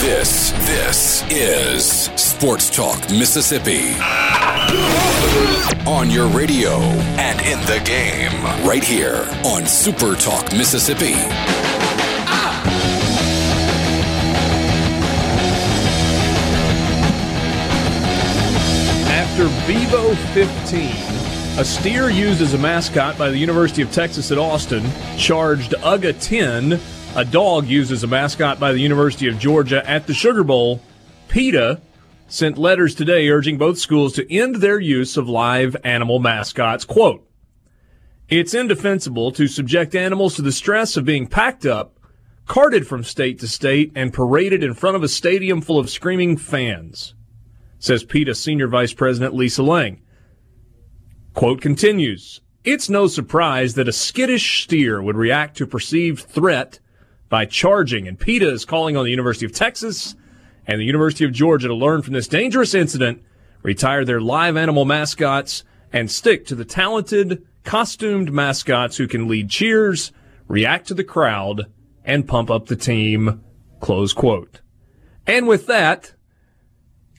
This, this is Sports Talk Mississippi. On your radio and in the game, right here on Super Talk Mississippi. After Bevo 15, a steer used as a mascot by the University of Texas at Austin charged UGA 10 a dog used as a mascot by the University of Georgia at the Sugar Bowl. PETA sent letters today urging both schools to end their use of live animal mascots. Quote, it's indefensible to subject animals to the stress of being packed up, carted from state to state, and paraded in front of a stadium full of screaming fans, says PETA Senior Vice President Lisa Lang. Quote continues, it's no surprise that a skittish steer would react to perceived threat by charging. And PETA is calling on the University of Texas and the University of Georgia to learn from this dangerous incident, retire their live animal mascots, and stick to the talented, costumed mascots who can lead cheers, react to the crowd, and pump up the team. Close quote. And with that,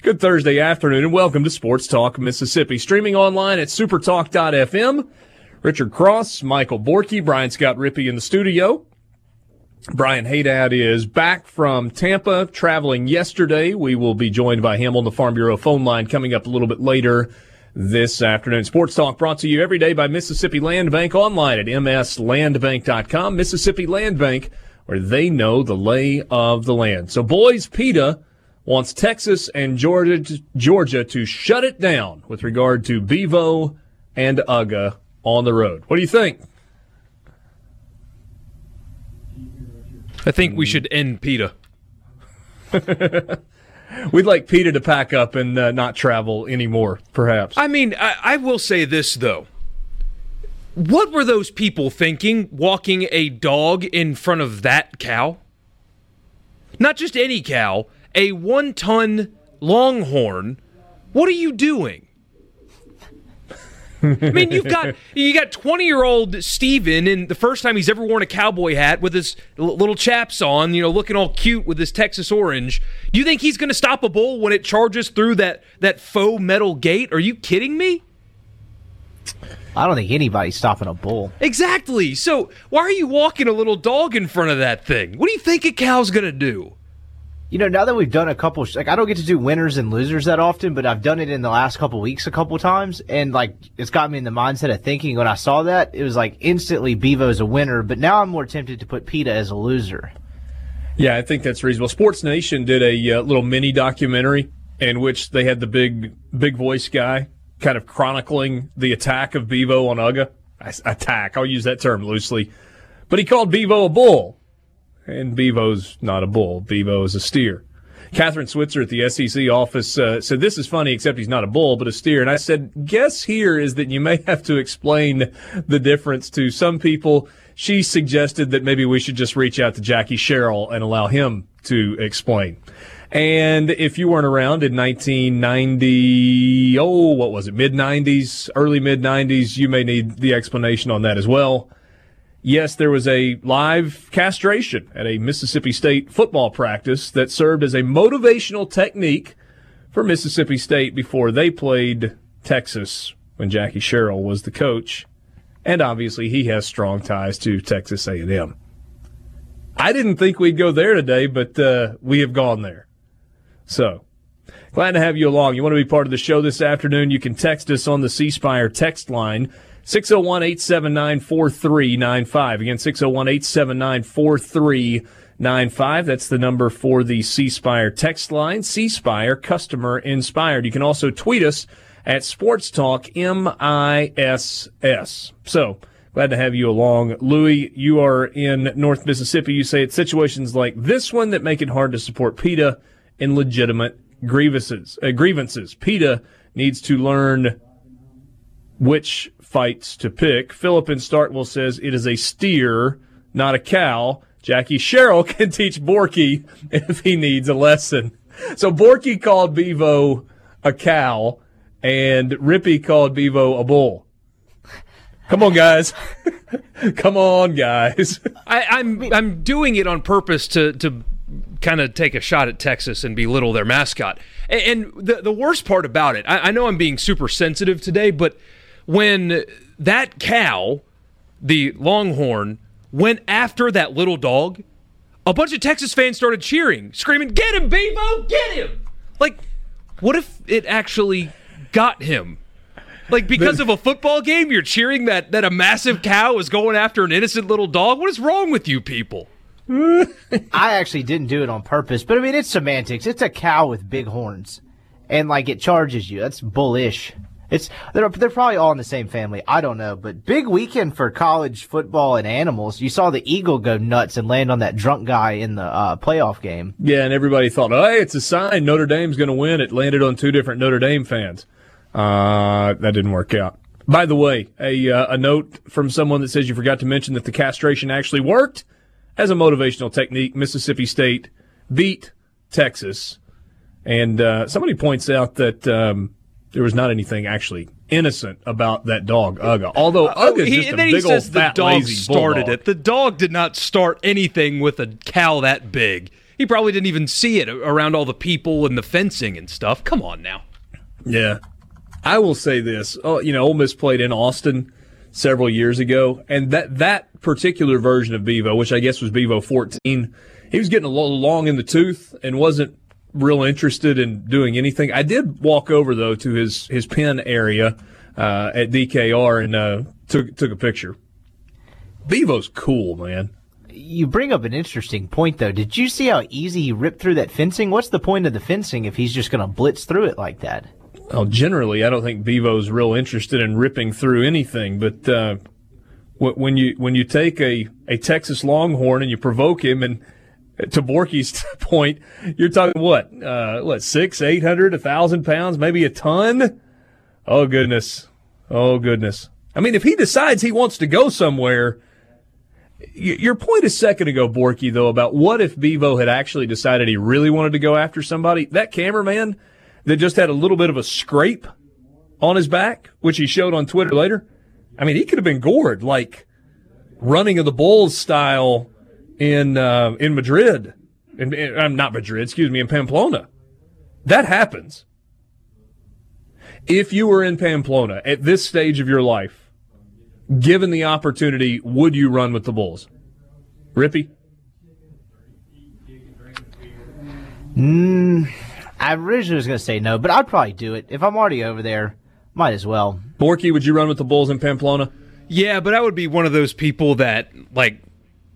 good Thursday afternoon and welcome to Sports Talk Mississippi. Streaming online at supertalk.fm. Richard Cross, Michael Borky, Brian Scott Rippey in the studio. Brian Haydad is back from Tampa, traveling yesterday. We will be joined by him on the Farm Bureau phone line coming up a little bit later this afternoon. Sports Talk brought to you every day by Mississippi Land Bank online at mslandbank.com. Mississippi Land Bank, where they know the lay of the land. So, boys, PETA wants Texas and Georgia, Georgia to shut it down with regard to Bevo and UGA on the road. What do you think? I think we should end PETA. We'd like PETA to pack up and uh, not travel anymore, perhaps. I mean, I, I will say this, though. What were those people thinking walking a dog in front of that cow? Not just any cow, a one ton longhorn. What are you doing? I mean, you've got you got twenty year old Steven, and the first time he's ever worn a cowboy hat with his little chaps on, you know, looking all cute with his Texas orange. Do you think he's going to stop a bull when it charges through that that faux metal gate? Are you kidding me? I don't think anybody's stopping a bull. Exactly. So why are you walking a little dog in front of that thing? What do you think a cow's going to do? You know, now that we've done a couple, like I don't get to do winners and losers that often, but I've done it in the last couple weeks a couple times, and like it's got me in the mindset of thinking. When I saw that, it was like instantly Bevo's a winner, but now I'm more tempted to put PETA as a loser. Yeah, I think that's reasonable. Sports Nation did a uh, little mini documentary in which they had the big big voice guy kind of chronicling the attack of Bevo on UGA. Attack, I'll use that term loosely, but he called Bevo a bull and Bevo's not a bull. Bevo is a steer. Catherine Switzer at the SEC office uh, said, This is funny, except he's not a bull, but a steer. And I said, Guess here is that you may have to explain the difference to some people. She suggested that maybe we should just reach out to Jackie Sherrill and allow him to explain. And if you weren't around in 1990, oh, what was it, mid 90s, early mid 90s, you may need the explanation on that as well yes, there was a live castration at a Mississippi State football practice that served as a motivational technique for Mississippi State before they played Texas when Jackie Sherrill was the coach. And obviously he has strong ties to Texas A&M. I didn't think we'd go there today, but uh, we have gone there. So, glad to have you along. You want to be part of the show this afternoon? You can text us on the C Spire text line 601 879 4395. Again, 601 879 4395. That's the number for the C Spire text line. C Spire, customer inspired. You can also tweet us at Sports Talk MISS. So, glad to have you along. Louis, you are in North Mississippi. You say it's situations like this one that make it hard to support PETA in legitimate grievances. Uh, grievances. PETA needs to learn which fights to pick. Philip in Starkville says it is a steer, not a cow. Jackie Sherrill can teach Borky if he needs a lesson. So Borky called Bevo a cow, and Rippy called Bevo a bull. Come on, guys. Come on, guys. I, I'm I'm doing it on purpose to to kind of take a shot at Texas and belittle their mascot. And, and the the worst part about it, I, I know I'm being super sensitive today, but when that cow, the Longhorn, went after that little dog, a bunch of Texas fans started cheering, screaming, "Get him, Bevo! Get him!" Like, what if it actually got him? Like because of a football game, you're cheering that that a massive cow is going after an innocent little dog. What is wrong with you people? I actually didn't do it on purpose, but I mean it's semantics. It's a cow with big horns, and like it charges you. That's bullish. It's they're they're probably all in the same family. I don't know, but big weekend for college football and animals. You saw the eagle go nuts and land on that drunk guy in the uh, playoff game. Yeah, and everybody thought, "Hey, it's a sign Notre Dame's going to win." It landed on two different Notre Dame fans. Uh, that didn't work out. By the way, a uh, a note from someone that says you forgot to mention that the castration actually worked as a motivational technique. Mississippi State beat Texas, and uh, somebody points out that um, there was not anything actually innocent about that dog, Uga. Although Oh, Uga's he- just a and then he big old says the dog lazy started bulldog. it. The dog did not start anything with a cow that big. He probably didn't even see it around all the people and the fencing and stuff. Come on now. Yeah. I will say this. Oh, you know, Ole Miss played in Austin several years ago, and that that particular version of Bevo, which I guess was Bevo 14, he was getting a little long in the tooth and wasn't real interested in doing anything. I did walk over though to his his pen area uh, at DKR and uh, took took a picture. Bevo's cool, man. You bring up an interesting point though. Did you see how easy he ripped through that fencing? What's the point of the fencing if he's just going to blitz through it like that? Well, generally, I don't think Bevo's real interested in ripping through anything. But uh, when you when you take a, a Texas Longhorn and you provoke him, and to Borky's point, you're talking what uh, what six, eight hundred, a thousand pounds, maybe a ton. Oh goodness, oh goodness. I mean, if he decides he wants to go somewhere. Your point a second ago, Borky, though, about what if Bevo had actually decided he really wanted to go after somebody? That cameraman that just had a little bit of a scrape on his back, which he showed on Twitter later. I mean, he could have been gored like running of the bulls style in uh, in Madrid. In, in, I'm not Madrid, excuse me, in Pamplona. That happens. If you were in Pamplona at this stage of your life, given the opportunity, would you run with the bulls? Rippy? I originally was going to say no, but I'd probably do it if I'm already over there. Might as well. Borky, would you run with the bulls in Pamplona? Yeah, but I would be one of those people that like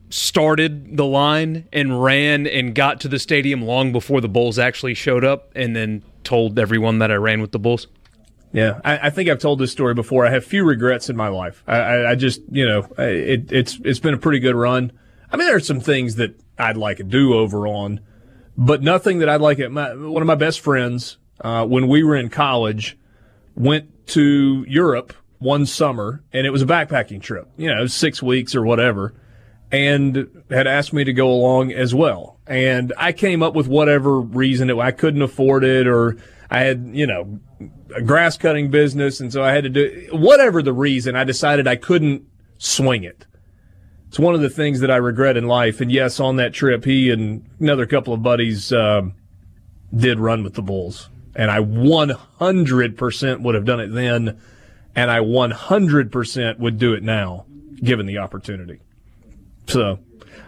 started the line and ran and got to the stadium long before the Bulls actually showed up, and then told everyone that I ran with the Bulls. Yeah, I, I think I've told this story before. I have few regrets in my life. I, I, I just, you know, it, it's it's been a pretty good run. I mean, there are some things that I'd like a do over on, but nothing that I'd like. It. My, one of my best friends, uh, when we were in college, went to Europe one summer, and it was a backpacking trip. You know, six weeks or whatever, and had asked me to go along as well. And I came up with whatever reason it, I couldn't afford it, or I had, you know, a grass cutting business, and so I had to do whatever the reason. I decided I couldn't swing it. It's one of the things that I regret in life. And yes, on that trip, he and another couple of buddies um, did run with the Bulls, and I 100% would have done it then, and I 100% would do it now, given the opportunity. So.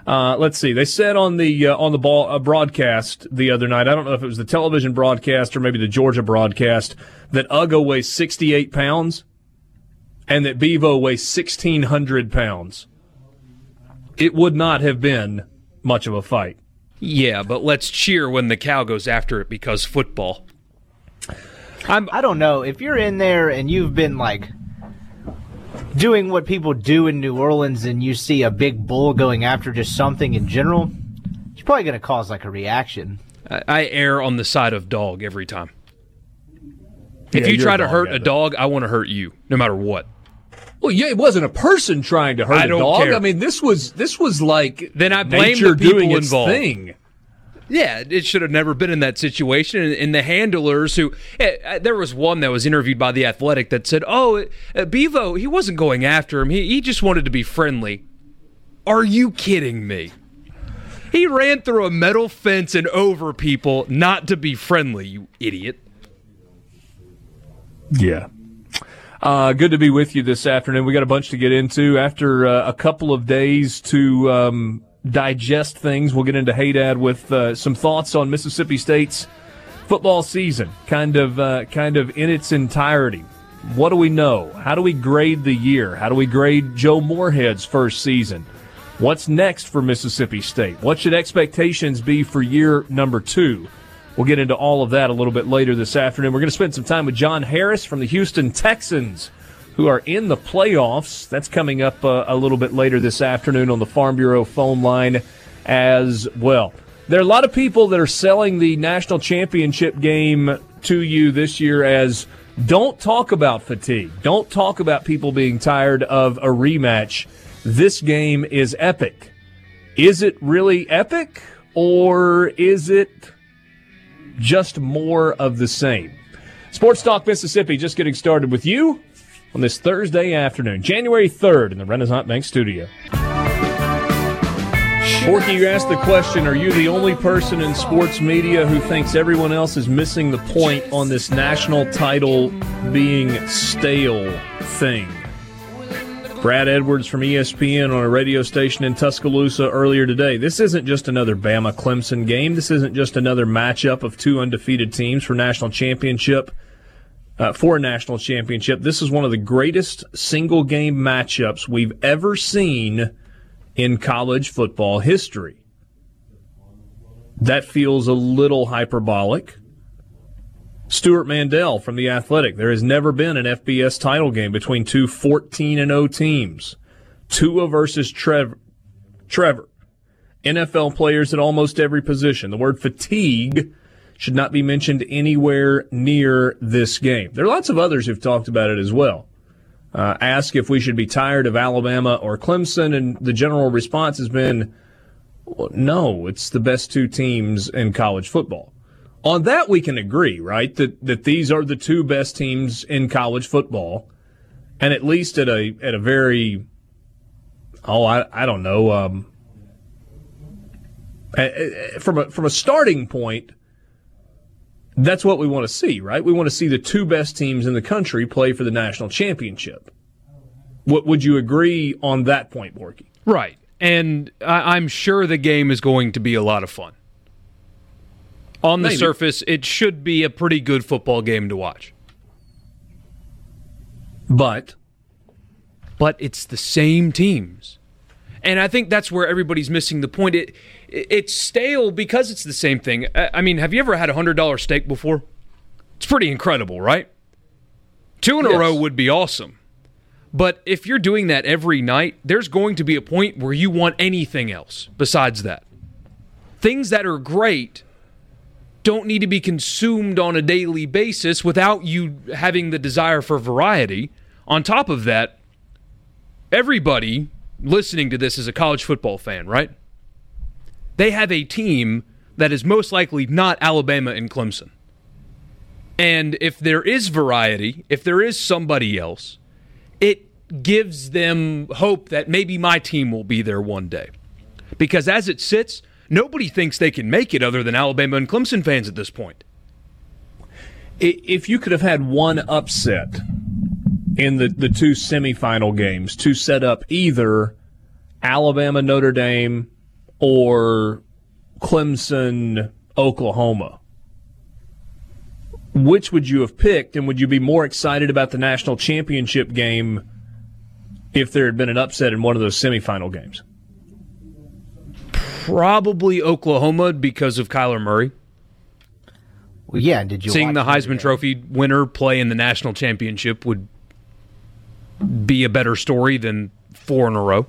Uh, let's see. They said on the uh, on the ball uh, broadcast the other night. I don't know if it was the television broadcast or maybe the Georgia broadcast that Uga weighs 68 pounds, and that Bevo weighs 1600 pounds. It would not have been much of a fight. Yeah, but let's cheer when the cow goes after it because football. I'm I don't know if you're in there and you've been like doing what people do in New Orleans and you see a big bull going after just something in general, it's probably going to cause like a reaction. I, I err on the side of dog every time. If Yeah, you try to hurt guy, a dog, I want to hurt you, no matter what. Well, yeah, it wasn't a person trying to hurt I a don't dog. care. I mean, this was this was like Then I blame nature the people doing its involved. thing. Yeah, it should have never been in that situation. And, the handlers who, eh, eh, there was one that was interviewed by the Athletic that said, "Oh, uh, Bevo, he wasn't going after him. He he just wanted to be friendly." Are you kidding me? He ran through a metal fence and over people not to be friendly. You idiot. Yeah. Uh, good to be with you this afternoon. We got a bunch to get into after uh, a couple of days to um, digest things. We'll get into Haydad with uh, some thoughts on Mississippi State's football season, kind of, uh, kind of in its entirety. What do we know? How do we grade the year? How do we grade Joe Moorhead's first season? What's next for Mississippi State? What should expectations be for year number two? We'll get into all of that a little bit later this afternoon. We're going to spend some time with John Harris from the Houston Texans, who are in the playoffs. That's coming up uh, a little bit later this afternoon on the Farm Bureau phone line as well. There are a lot of people that are selling the national championship game to you this year as don't talk about fatigue. Don't talk about people being tired of a rematch. This game is epic. Is it really epic or is it just more of the same. Sports Talk Mississippi just getting started with you on this Thursday afternoon, January 3rd in the Renaissance Bank studio. Porky, you asked the question Are you the only person in sports media who thinks everyone else is missing the point on this national title being stale thing? Brad Edwards from ESPN on a radio station in Tuscaloosa earlier today. This isn't just another Bama Clemson game. This isn't just another matchup of two undefeated teams for national championship. Uh, for a national championship, this is one of the greatest single game matchups we've ever seen in college football history. That feels a little hyperbolic. Stewart Mandel from The Athletic. There has never been an FBS title game between two 14 and 0 teams. Tua versus Trevor. Trevor. NFL players at almost every position. The word fatigue should not be mentioned anywhere near this game. There are lots of others who've talked about it as well. Uh, ask if we should be tired of Alabama or Clemson, and the general response has been, well, no, it's the best two teams in college football. On that, we can agree, right? That that these are the two best teams in college football, and at least at a at a very, oh, I I don't know, um, from a from a starting point, that's what we want to see, right? We want to see the two best teams in the country play for the national championship. What would you agree on that point, Borky? Right. And I, I'm sure the game is going to be a lot of fun. On the Maybe. surface, it should be a pretty good football game to watch. But But it's the same teams. And I think that's where everybody's missing the point. It, it it's stale because it's the same thing. I, I mean, have you ever had a $100 steak before? It's pretty incredible, right? Two in a row would be awesome. But if you're doing that every night, there's going to be a point where you want anything else besides that. Things that are great don't need to be consumed on a daily basis without you having the desire for variety. On top of that, everybody listening to this as a college football fan, right? They have a team that is most likely not Alabama and Clemson. And if there is variety, if there is somebody else, it gives them hope that maybe my team will be there one day. Because as it sits, nobody thinks they can make it other than Alabama and Clemson fans at this point. if you could have had one upset in the, the two semifinal games to set up either Alabama, Notre Dame, or Clemson, Oklahoma, which would you have picked? And would you be more excited about the national championship game if there had been an upset in one of those semifinal games? Probably Oklahoma because of Kyler Murray. Well, yeah, did you Seeing the Heisman Trophy winner play in the national championship would be a better story than four in a row.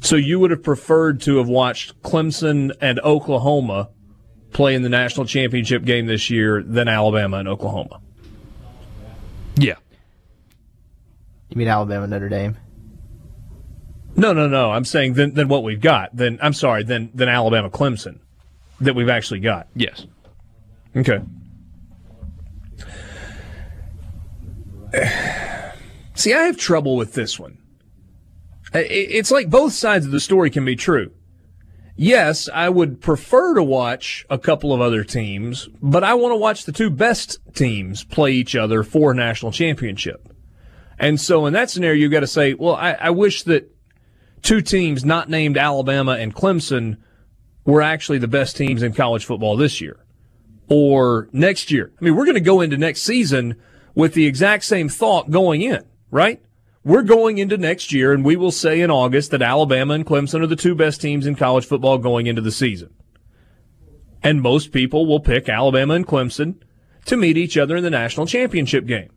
So you would have preferred to have watched Clemson and Oklahoma play in the national championship game this year than Alabama and Oklahoma. Yeah. You mean Alabama Notre Dame? No, no, no. I'm saying than, than what we've got. Then I'm sorry, than than Alabama Clemson that we've actually got. Yes. Okay. See, I have trouble with this one. It's like both sides of the story can be true. Yes, I would prefer to watch a couple of other teams, but I want to watch the two best teams play each other for a national championship. And so in that scenario, you've got to say, well, I, I wish that two teams not named Alabama and Clemson were actually the best teams in college football this year or next year. I mean, we're going to go into next season with the exact same thought going in, right? We're going into next year and we will say in August that Alabama and Clemson are the two best teams in college football going into the season. And most people will pick Alabama and Clemson to meet each other in the national championship game.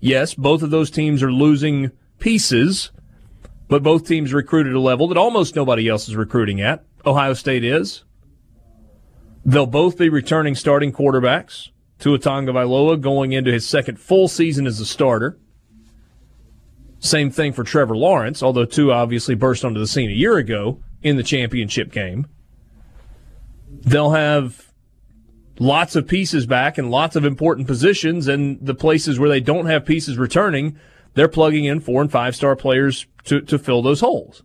Yes, both of those teams are losing pieces, but both teams recruit at a level that almost nobody else is recruiting at. Ohio State is. They'll both be returning starting quarterbacks. Tua Tagovailoa going into his second full season as a starter. Same thing for Trevor Lawrence, although Tua obviously burst onto the scene a year ago in the championship game. They'll have lots of pieces back and lots of important positions, and the places where they don't have pieces returning, they're plugging in four and five star players to, to fill those holes.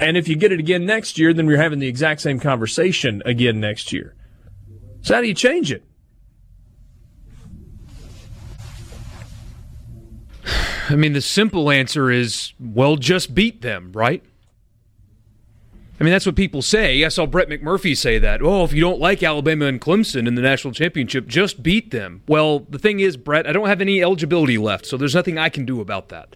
And if you get it again next year, then we're having the exact same conversation again next year. So how do you change it? I mean, the simple answer is, well, just beat them, right? I mean, that's what people say. I saw Brett McMurphy say that. Oh, if you don't like Alabama and Clemson in the national championship, just beat them. Well, the thing is, Brett, I don't have any eligibility left, so there's nothing I can do about that.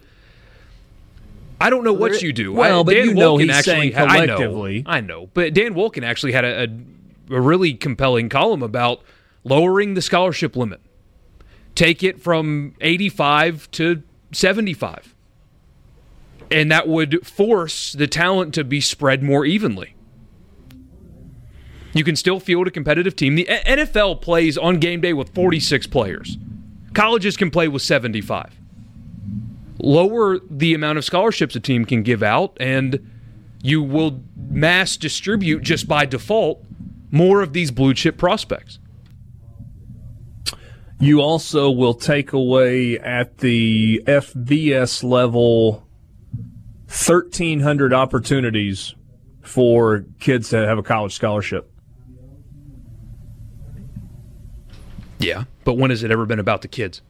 I don't know what you do. Well, I, but Dan you know Wolken he's actually saying had- I collectively. know, I know, but Dan Wolken actually had a, a, a really compelling column about lowering the scholarship limit. Take it from 85 to 75. And that would force the talent to be spread more evenly. You can still field a competitive team. The NFL plays on game day with 46 players. Colleges can play with 75 lower the amount of scholarships a team can give out, and you will mass distribute just by default more of these blue chip prospects. You also will take away at the FBS level 1,300 opportunities for kids to have a college scholarship. Yeah, but when has it ever been about the kids?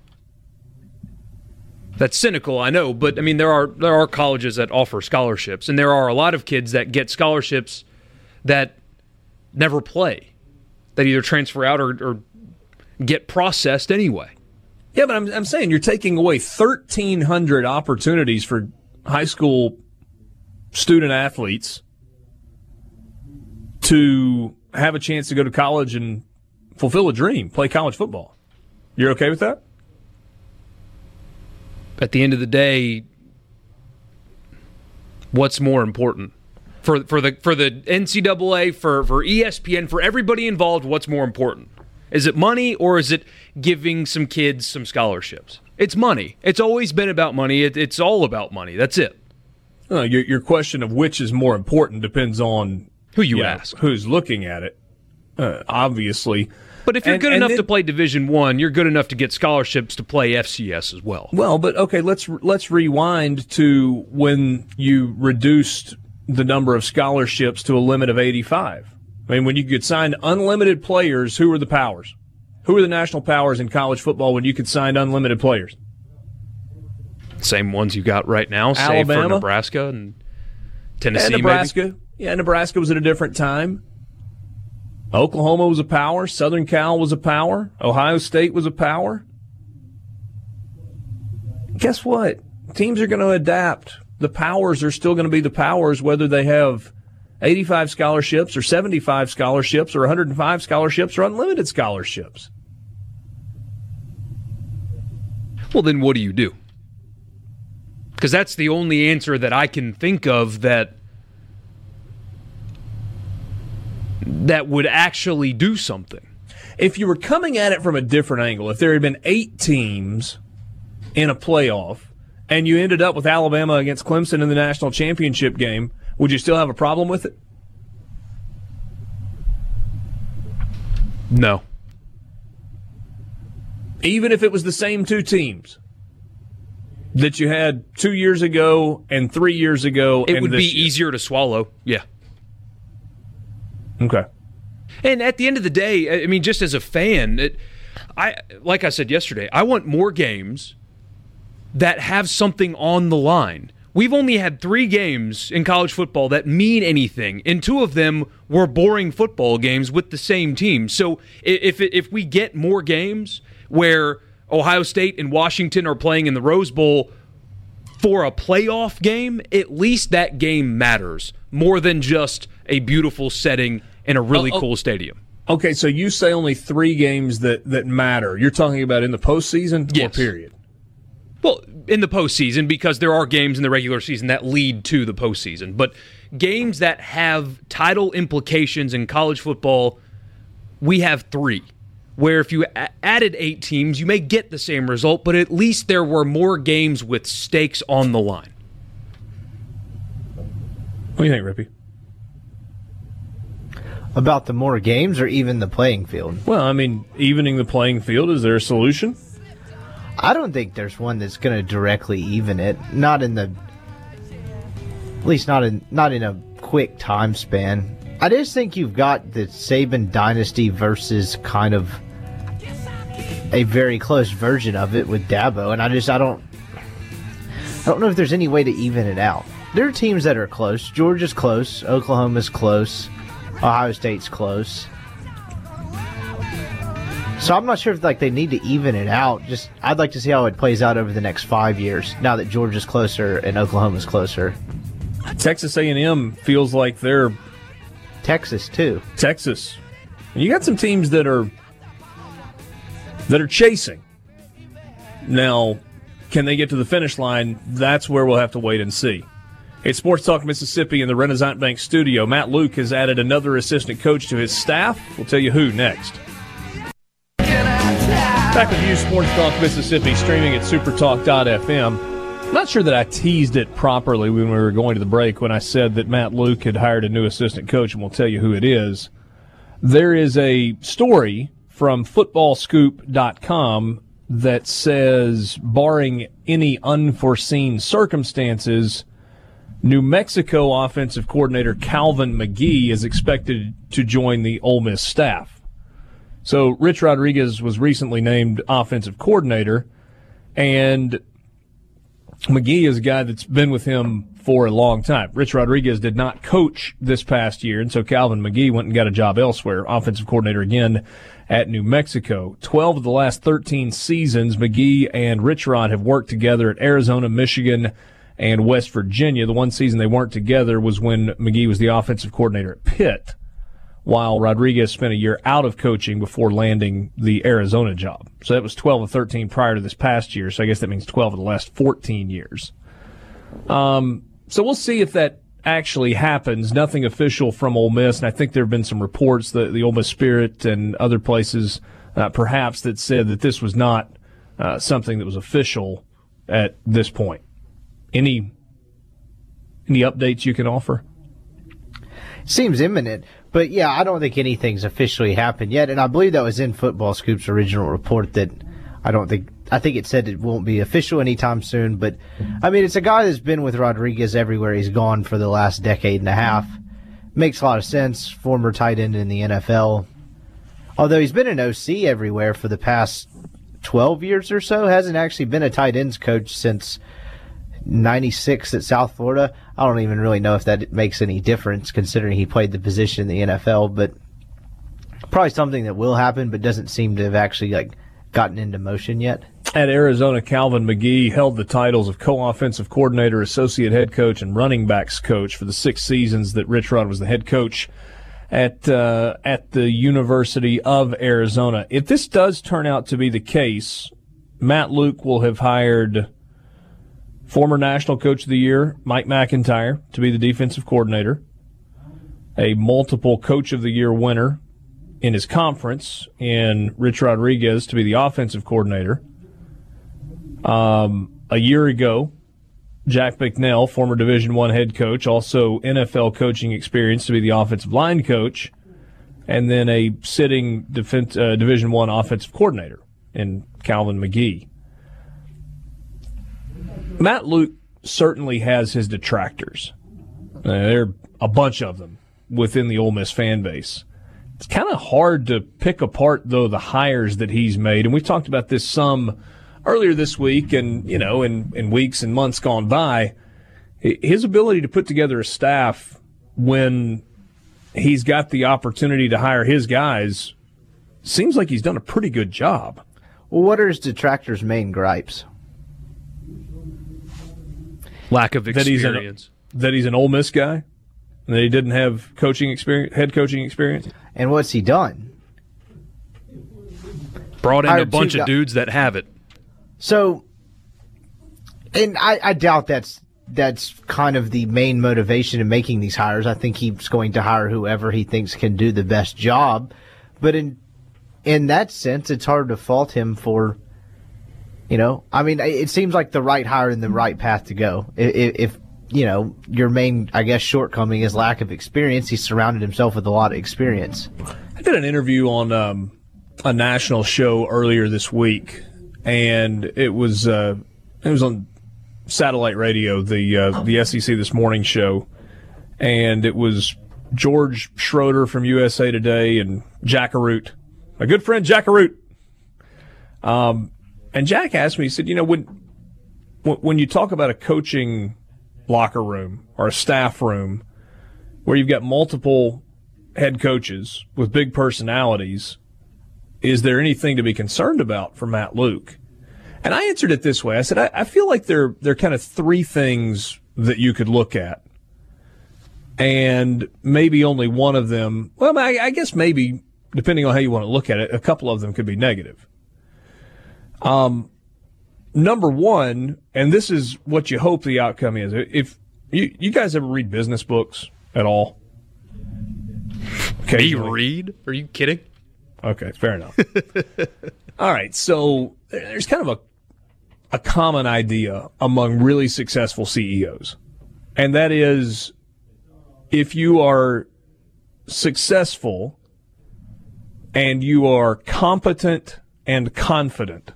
That's cynical, I know, but I mean there are there are colleges that offer scholarships, and there are a lot of kids that get scholarships that never play, that either transfer out or, or get processed anyway. Yeah, but I'm, I'm saying you're taking away 1,300 opportunities for high school student athletes to have a chance to go to college and fulfill a dream, play college football. You're okay with that? at the end of the day, what's more important for for the for the NCAA for for ESPN for everybody involved? What's more important? Is it money or is it giving some kids some scholarships? It's money. It's always been about money. It, it's all about money. That's it. Uh, your, your question of which is more important depends on Who you know, ask. who's looking at it. Uh, obviously, But if you're And- good and enough then- to play Division One, you're good enough to get scholarships to play FCS as well. Well, but okay, let's let's rewind to when you reduced the number of scholarships to a limit of 85. I mean, when you could sign unlimited players, who were the powers? Who were the national powers in college football when you could sign unlimited players? Same ones you got right now, save for Alabama? Nebraska and Tennessee. And maybe. Nebraska. Yeah, Nebraska was at a different time. Oklahoma was a power. Southern Cal was a power. Ohio State was a power. Guess what? Teams are going to adapt. The powers are still going to be the powers, whether they have 85 scholarships or 75 scholarships or 105 scholarships or unlimited scholarships. Well, then what do you do? Because that's the only answer that I can think of that that would actually do something. If you were coming at it from a different angle, if there had been eight teams in a playoff and you ended up with Alabama against Clemson in the national championship game, would you still have a problem with it? No. Even if it was the same two teams that you had two years ago and three years ago, It would be year. easier to swallow. Yeah. Okay. And at the end of the day, I mean, just as a fan, it, I like I said yesterday, I want more games that have something on the line. We've only had three games in college football that mean anything, and two of them were boring football games with the same team. So if if we get more games where Ohio State and Washington are playing in the Rose Bowl for a playoff game, at least that game matters more than just a beautiful setting in a really Oh, oh. cool stadium. Okay, so you say only three games that, that matter. You're talking about in the postseason or Yes. period? Well, in the postseason, because there are games in the regular season that lead to the postseason, but games that have title implications in college football, we have three. Where if you a- added eight teams, you may get the same result, but at least there were more games with stakes on the line. What do you think, Rippy? About the more games or even the playing field? Well, I mean, evening the playing field, is there a solution? I don't think there's one that's going to directly even it. Not in the, at least not in not in a quick time span. I just think you've got the Saban dynasty versus kind of a very close version of it with Dabo, and I just I don't I don't know if there's any way to even it out. There are teams that are close. Georgia's close. Oklahoma's close. Ohio State's close. So I'm not sure if like they need to even it out. Just I'd like to see how it plays out over the next five years. Now that Georgia's closer and Oklahoma's closer, Texas A&M feels like they're Texas too. Texas. And you got some teams that are that are chasing. Now, can they get to the finish line? That's where we'll have to wait and see. It's Sports Talk Mississippi in the Renaissance Bank studio. Matt Luke has added another assistant coach to his staff. We'll tell you who next. Back with you, Sports Talk Mississippi, streaming at supertalk.fm. Not sure that I teased it properly when we were going to the break when I said that Matt Luke had hired a new assistant coach, and we'll tell you who it is. There is a story from footballscoop.com that says, barring any unforeseen circumstances, New Mexico offensive coordinator Calvin Magee is expected to join the Ole Miss staff. So Rich Rodriguez was recently named offensive coordinator, and Magee is a guy that's been with him for a long time. Rich Rodriguez did not coach this past year, and so Calvin Magee went and got a job elsewhere, offensive coordinator again at New Mexico. 12 of the last 13 seasons, Magee and Rich Rod have worked together at Arizona, Michigan, and West Virginia. The one season they weren't together was when Magee was the offensive coordinator at Pitt while Rodriguez spent a year out of coaching before landing the Arizona job. So that was 12 of 13 prior to this past year. So I guess that means 12 of the last 14 years. Um, so we'll see if that actually happens. Nothing official from Ole Miss, and I think there have been some reports that the Ole Miss Spirit and other places, uh, perhaps, that said that this was not uh, something that was official at this point. Any any updates you can offer? Seems imminent, but yeah, I don't think anything's officially happened yet. And I believe that was in Football Scoop's original report that I don't think I think it said it won't be official anytime soon. But I mean, it's a guy that's been with Rodriguez everywhere he's gone for the last decade and a half. Makes a lot of sense. Former tight end in the NFL. Although he's been an OC everywhere for the past 12 years or so, hasn't actually been a tight ends coach since 96 at South Florida. I don't even really know if that makes any difference considering he played the position in the NFL, but probably something that will happen but doesn't seem to have actually like gotten into motion yet. At Arizona, Calvin Magee held the titles of co-offensive coordinator, associate head coach, and running backs coach for the six seasons that Rich Rod was the head coach at uh, at the University of Arizona. If this does turn out to be the case, Matt Luke will have hired former National Coach of the Year Mike McIntyre to be the defensive coordinator. a multiple Coach of the Year winner in his conference in Rich Rodriguez to be the offensive coordinator. Um, a year ago, Jack Bicknell, former Division One head coach, also NFL coaching experience to be the offensive line coach, and then a sitting defense, uh, Division One offensive coordinator in Calvin Magee. Matt Luke certainly has his detractors. Uh, there are a bunch of them within the Ole Miss fan base. It's kind of hard to pick apart, though, the hires that he's made. And we've talked about this some earlier this week and, you know, in, in weeks and months gone by. His ability to put together a staff when he's got the opportunity to hire his guys seems like he's done a pretty good job. Well, what are his detractors' main gripes? Lack of experience. That he's an, that he's an Ole Miss guy? And that he didn't have coaching experience, head coaching experience? And what's he done? Brought in a bunch of dudes that have it. So, and I, I doubt that's that's kind of the main motivation in making these hires. I think he's going to hire whoever he thinks can do the best job. But in in that sense, it's hard to fault him for, you know, I mean, it seems like the right hire and the right path to go. If, if you know your main, I guess, shortcoming is lack of experience, he surrounded himself with a lot of experience. I did an interview on um, a national show earlier this week and it was uh, it was on satellite radio, the uh, the SEC this morning show, and it was George Schroeder from USA Today and Jack Arute, my good friend Jack Arute. Um, and Jack asked me, he said, you know, when when you talk about a coaching locker room or a staff room where you've got multiple head coaches with big personalities is there anything to be concerned about for Matt Luke? And I answered it this way. I said, I, I feel like there, there are kind of three things that you could look at. And maybe only one of them, well, I, I guess maybe, depending on how you want to look at it, a couple of them could be negative. Um, number one, and this is what you hope the outcome is. If you, you guys ever read business books at all? Okay, you read? Are you kidding? Okay, fair enough. All right, so there's kind of a a common idea among really successful CEOs, and that is if you are successful and you are competent and confident,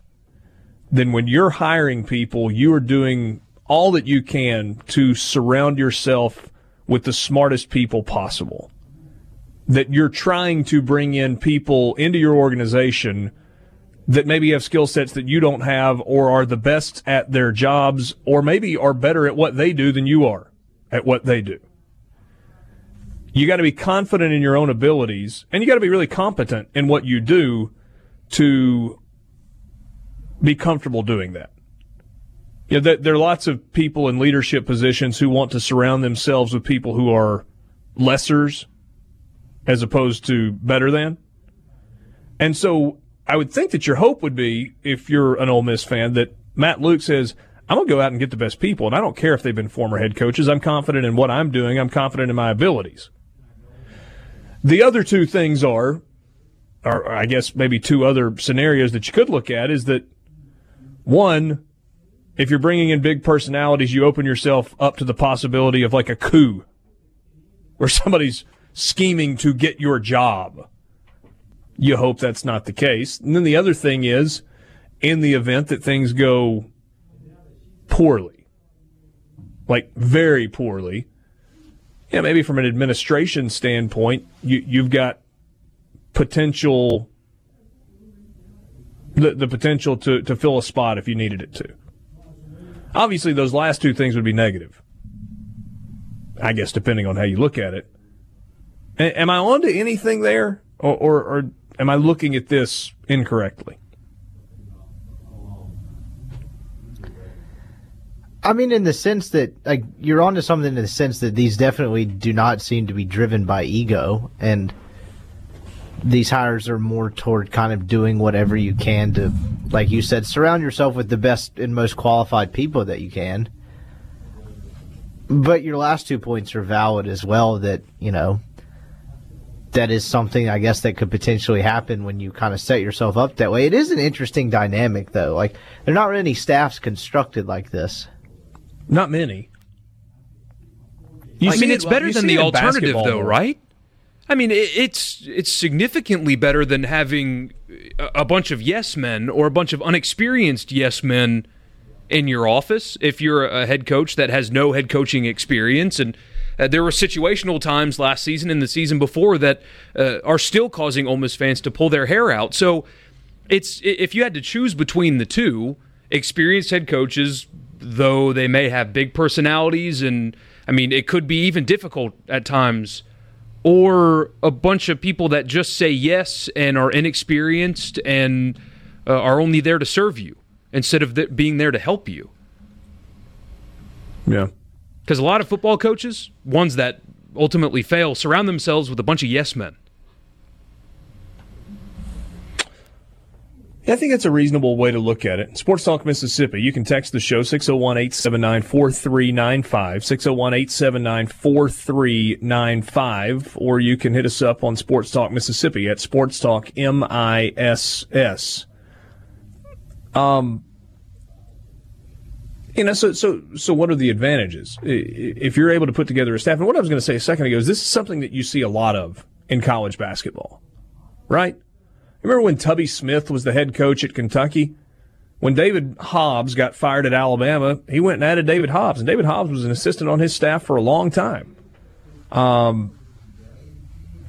then when you're hiring people, you are doing all that you can to surround yourself with the smartest people possible that you're trying to bring in people into your organization that maybe have skill sets that you don't have or are the best at their jobs or maybe are better at what they do than you are at what they do. You got to be confident in your own abilities and you got to be really competent in what you do to be comfortable doing that. You know, there are lots of people in leadership positions who want to surround themselves with people who are lessers as opposed to better than. And so I would think that your hope would be, if you're an Ole Miss fan, that Matt Luke says, I'm going to go out and get the best people. And I don't care if they've been former head coaches. I'm confident in what I'm doing. I'm confident in my abilities. The other two things are, or I guess maybe two other scenarios that you could look at is that one, if you're bringing in big personalities, you open yourself up to the possibility of like a coup where somebody's scheming to get your job. You hope that's not the case. And then the other thing is, in the event that things go poorly, like very poorly, yeah, maybe from an administration standpoint, you, you've got potential the, the potential to, to fill a spot if you needed it to. Obviously, those last two things would be negative. I guess depending on how you look at it. Am I on to anything there, or, or, or am I looking at this incorrectly? I mean, in the sense that like you're onto something in the sense that these definitely do not seem to be driven by ego, and these hires are more toward kind of doing whatever you can to, like you said, surround yourself with the best and most qualified people that you can. But your last two points are valid as well. That you know that is something I guess that could potentially happen when you kind of set yourself up that way. It is an interesting dynamic though. Like there are not really staffs constructed like this. Not many. You I mean, it's better than the alternative, though, right? I mean, it's it's significantly better than having a bunch of yes men or a bunch of unexperienced yes men in your office. If you're a head coach that has no head coaching experience and uh, there were situational times last season and the season before that uh, are still causing Ole Miss fans to pull their hair out. So it's if you had to choose between the two, experienced head coaches, though they may have big personalities and I mean it could be even difficult at times, or a bunch of people that just say yes and are inexperienced and uh, are only there to serve you instead of th- being there to help you. Yeah. Because a lot of football coaches, ones that ultimately fail, surround themselves with a bunch of yes men. I think that's a reasonable way to look at it. Sports Talk Mississippi. You can text the show 601 879 4395, 601 879 4395, or you can hit us up on Sports Talk Mississippi at Sports Talk M I S S. Um, you know, so so so what are the advantages if you're able to put together a staff? And what I was going to say a second ago is this is something that you see a lot of in college basketball, right? Remember when Tubby Smith was the head coach at Kentucky? When David Hobbs got fired at Alabama, he went and added David Hobbs, and David Hobbs was an assistant on his staff for a long time. Um,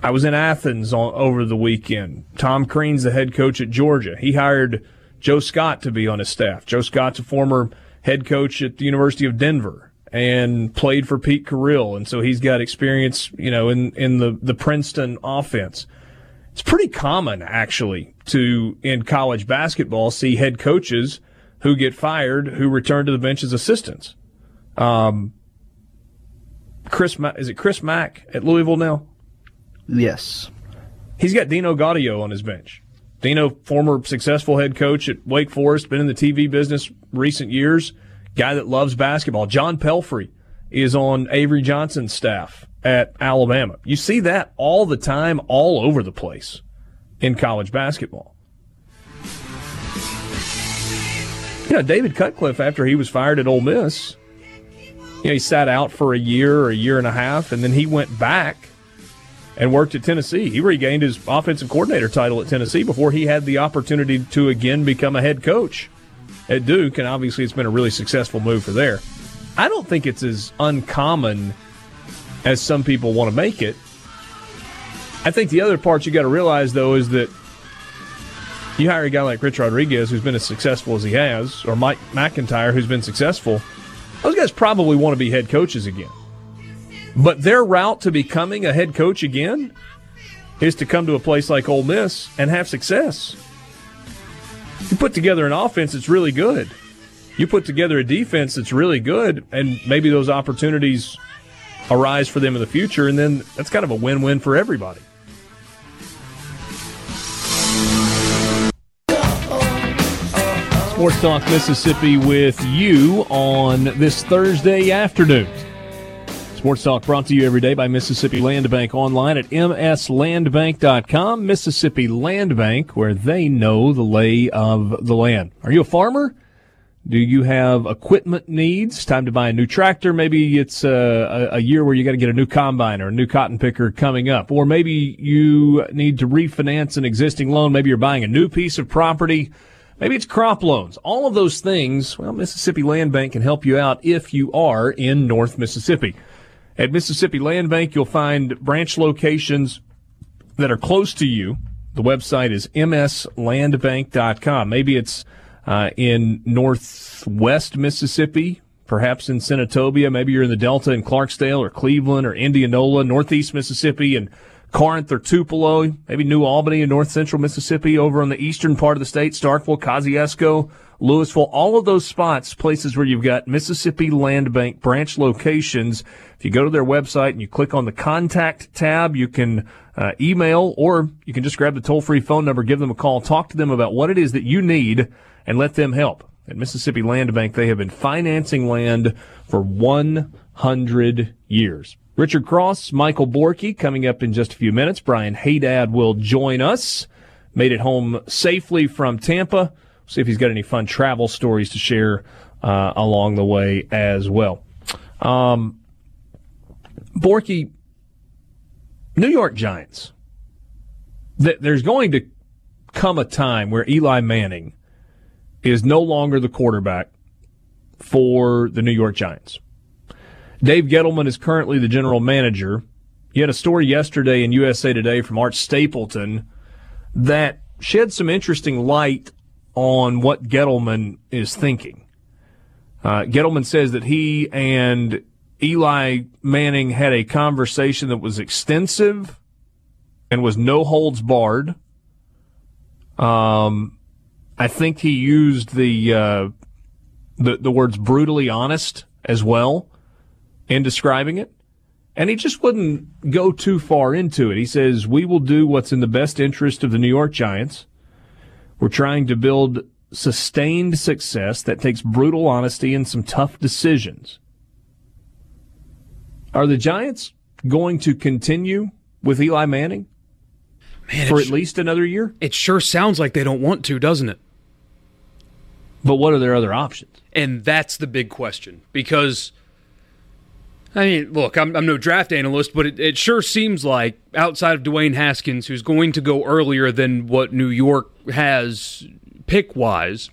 I was in Athens on, over the weekend. Tom Crean's the head coach at Georgia. He hired Joe Scott to be on his staff. Joe Scott's a former head coach at the University of Denver and played for Pete Carril, and so he's got experience, you know, in in the the Princeton offense. It's pretty common actually to in college basketball see head coaches who get fired who return to the bench as assistants. Um, Chris, is it Chris Mack at Louisville now? Yes. He's got Dino Gaudio on his bench. Dino, former successful head coach at Wake Forest, been in the TV business recent years, guy that loves basketball. John Pelphrey is on Avery Johnson's staff at Alabama. You see that all the time, all over the place in college basketball. You know, David Cutcliffe, after he was fired at Ole Miss, you know, he sat out for a year or a year and a half, and then he went back and worked at Tennessee. He regained his offensive coordinator title at Tennessee before he had the opportunity to again become a head coach at Duke, and obviously it's been a really successful move for there. I don't think it's as uncommon as some people want to make it. I think the other part you got to realize though is that you hire a guy like Rich Rodriguez who's been as successful as he has, or Mike McIntyre, who's been successful. Those guys probably want to be head coaches again. But their route to becoming a head coach again is to come to a place like Ole Miss and have success. You put together an offense that's really good. You put together a defense that's really good, and maybe those opportunities arise for them in the future, and then that's kind of a win win for everybody. Sports Talk Mississippi with you on this Thursday afternoon. Sports Talk brought to you every day by Mississippi Land Bank online at mslandbank.com. Mississippi Land Bank, where they know the lay of the land. Are you a farmer? Do you have equipment needs? Time to buy a new tractor? Maybe it's uh, a, a year where you got to get a new combine or a new cotton picker coming up. Or maybe you need to refinance an existing loan. Maybe you're buying a new piece of property. Maybe it's crop loans. All of those things, well, Mississippi Land Bank can help you out if you are in North Mississippi. At Mississippi Land Bank, you'll find branch locations that are close to you. The website is mslandbank.com. Maybe it's uh, in northwest Mississippi, perhaps in Senatobia. Maybe you're in the Delta in Clarksdale or Cleveland or Indianola, northeast Mississippi, and Corinth or Tupelo, maybe New Albany in north central Mississippi, over on the eastern part of the state, Starkville, Kosciusko, Louisville, all of those spots, places where you've got Mississippi Land Bank branch locations. If you go to their website and you click on the contact tab, you can uh, email or you can just grab the toll free phone number, give them a call, talk to them about what it is that you need and let them help. At Mississippi Land Bank, they have been financing land for 100 years. Richard Cross, Michael Borky coming up in just a few minutes. Brian Hadad will join us. Made it home safely from Tampa. See if he's got any fun travel stories to share uh, along the way as well. Um, Borky, New York Giants. There's going to come a time where Eli Manning is no longer the quarterback for the New York Giants. Dave Gettleman is currently the general manager. You had a story yesterday in USA Today from Art Stapleton that shed some interesting light on what Gettleman is thinking. Uh, Gettleman says that he and Eli Manning had a conversation that was extensive and was no holds barred. Um, I think he used the uh, the the words brutally honest as well in describing it. And he just wouldn't go too far into it. He says, We will do what's in the best interest of the New York Giants. We're trying to build sustained success that takes brutal honesty and some tough decisions. Are the Giants going to continue with Eli Manning Man, for at least another year? It sure sounds like they don't want to, doesn't it? But what are their other options? And that's the big question because I mean, look, I'm, I'm no draft analyst, but it, it sure seems like outside of Dwayne Haskins, who's going to go earlier than what New York has pick wise,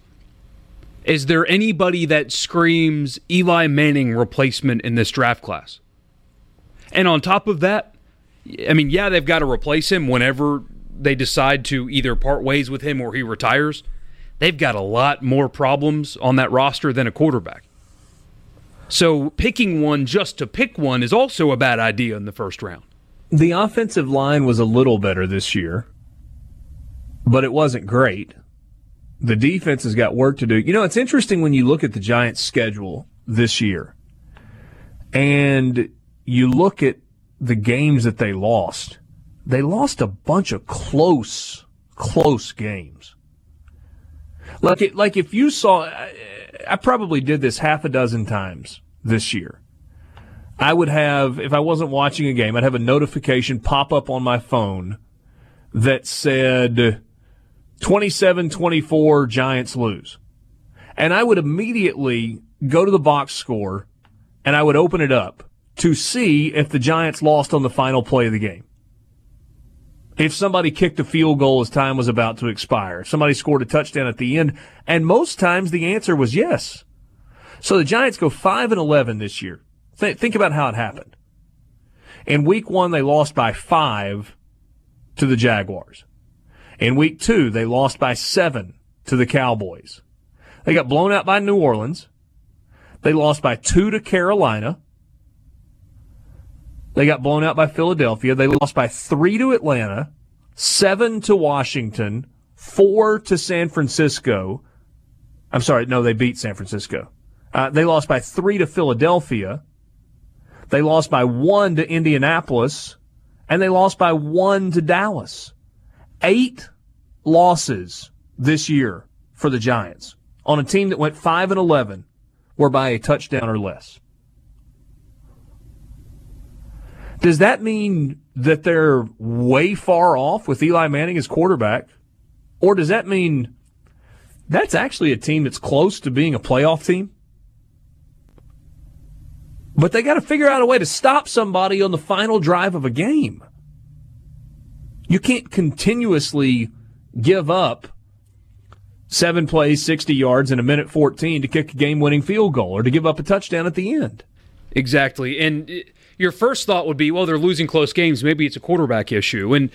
is there anybody that screams Eli Manning replacement in this draft class? And on top of that, I mean, yeah, they've got to replace him whenever they decide to either part ways with him or he retires. They've got a lot more problems on that roster than a quarterback. So picking one just to pick one is also a bad idea in the first round. The offensive line was a little better this year, but it wasn't great. The defense has got work to do. You know, it's interesting when you look at the Giants' schedule this year and you look at the games that they lost. They lost a bunch of close, close games. Like, it, like if you saw, I probably did this half a dozen times this year. I would have, if I wasn't watching a game, I'd have a notification pop up on my phone that said 27 24 Giants lose. And I would immediately go to the box score and I would open it up to see if the Giants lost on the final play of the game. If somebody kicked a field goal as time was about to expire, if somebody scored a touchdown at the end, and most times the answer was yes. So the Giants go 5 and 11 this year. Th- think about how it happened. In week one, they lost by five to the Jaguars. In week two, they lost by seven to the Cowboys. They got blown out by New Orleans. They lost by two to Carolina. They got blown out by Philadelphia. They lost by three to Atlanta, seven to Washington, four to San Francisco. I'm sorry, no, they beat San Francisco. Uh, they lost by three to Philadelphia. They lost by one to Indianapolis, and they lost by one to Dallas. Eight losses this year for the Giants on a team that went five and eleven were by a touchdown or less. Does that mean that they're way far off with Eli Manning as quarterback? Or does that mean that's actually a team that's close to being a playoff team? But they got to figure out a way to stop somebody on the final drive of a game. You can't continuously give up seven plays, 60 yards in a minute 14 to kick a game winning field goal or to give up a touchdown at the end. Exactly. And. It- your first thought would be, well, they're losing close games. Maybe it's a quarterback issue. And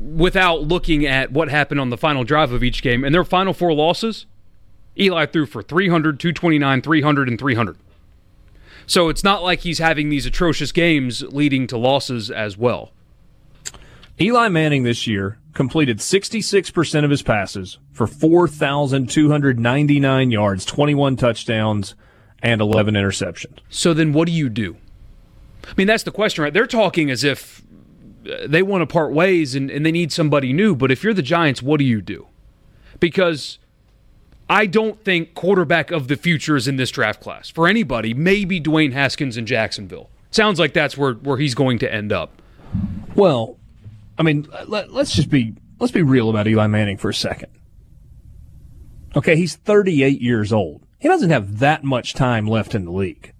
without looking at what happened on the final drive of each game, and their final four losses, Eli threw for 300, 229, 300, and 300. So it's not like he's having these atrocious games leading to losses as well. Eli Manning this year completed 66% of his passes for 4,299 yards, 21 touchdowns, and 11 interceptions. So then what do you do? I mean, that's the question, right? They're talking as if uh, they want to part ways and, and they need somebody new. But if you're the Giants, what do you do? Because I don't think quarterback of the future is in this draft class for anybody. Maybe Dwayne Haskins in Jacksonville Sounds like that's where, where he's going to end up. Well, I mean, let, let's just be let's be real about Eli Manning for a second. Okay, he's 38 years old. He doesn't have that much time left in the league.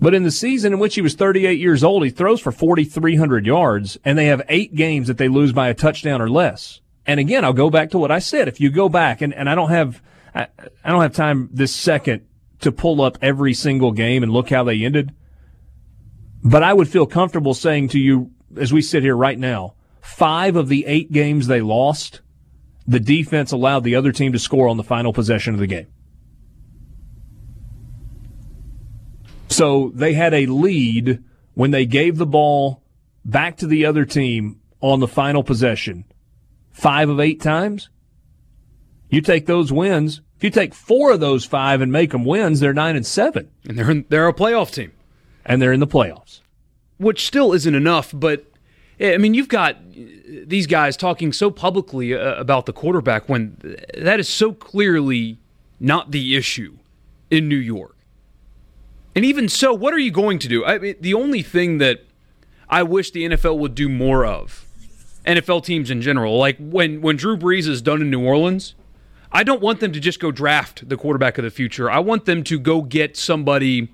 But in the season in which he was 38 years old, he throws for 4,300 yards, and they have eight games that they lose by a touchdown or less. And again, I'll go back to what I said. If you go back, and, and I don't have I, I don't have time this second to pull up every single game and look how they ended. But I would feel comfortable saying to you, as we sit here right now, five of the eight games they lost, the defense allowed the other team to score on the final possession of the game. So they had a lead when they gave the ball back to the other team on the final possession five of eight times. You take those wins. If you take four of those five and make them wins, they're nine and seven, And they're in, they're a playoff team. and they're in the playoffs. which still isn't enough. But I mean, you've got these guys talking so publicly uh, about the quarterback when that is so clearly not the issue in New York. And even so, what are you going to do? I mean, the only thing that I wish the NFL would do more of, NFL teams in general, like when when Drew Brees is done in New Orleans. I don't want them to just go draft the quarterback of the future. I want them to go get somebody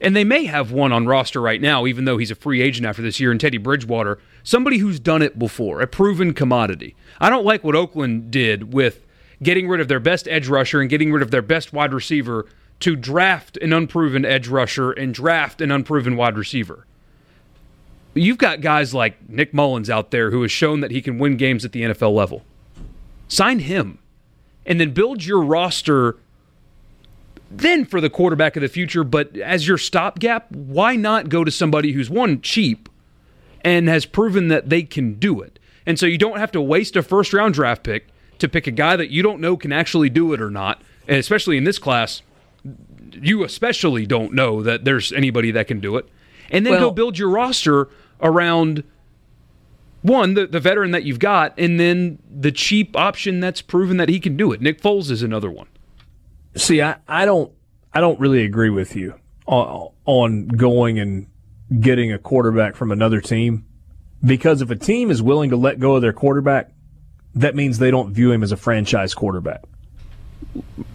and they may have one on roster right now, even though he's a free agent after this year, and Teddy Bridgewater, somebody who's done it before, a proven commodity. I don't like what Oakland did with getting rid of their best edge rusher and getting rid of their best wide receiver to draft an unproven edge rusher and draft an unproven wide receiver. You've got guys like Nick Mullens out there who has shown that he can win games at the NFL level. Sign him and then build your roster then for the quarterback of the future. But as your stopgap, why not go to somebody who's one cheap and has proven that they can do it? And so you don't have to waste a first round draft pick to pick a guy that you don't know can actually do it or not. And especially in this class, you especially don't know that there's anybody that can do it. And then Well- go build your roster around one, the, the veteran that you've got, and then the cheap option that's proven that he can do it. Nick Foles is another one. See, I, I don't I don't really agree with you on, on going and getting a quarterback from another team because if a team is willing to let go of their quarterback, that means they don't view him as a franchise quarterback.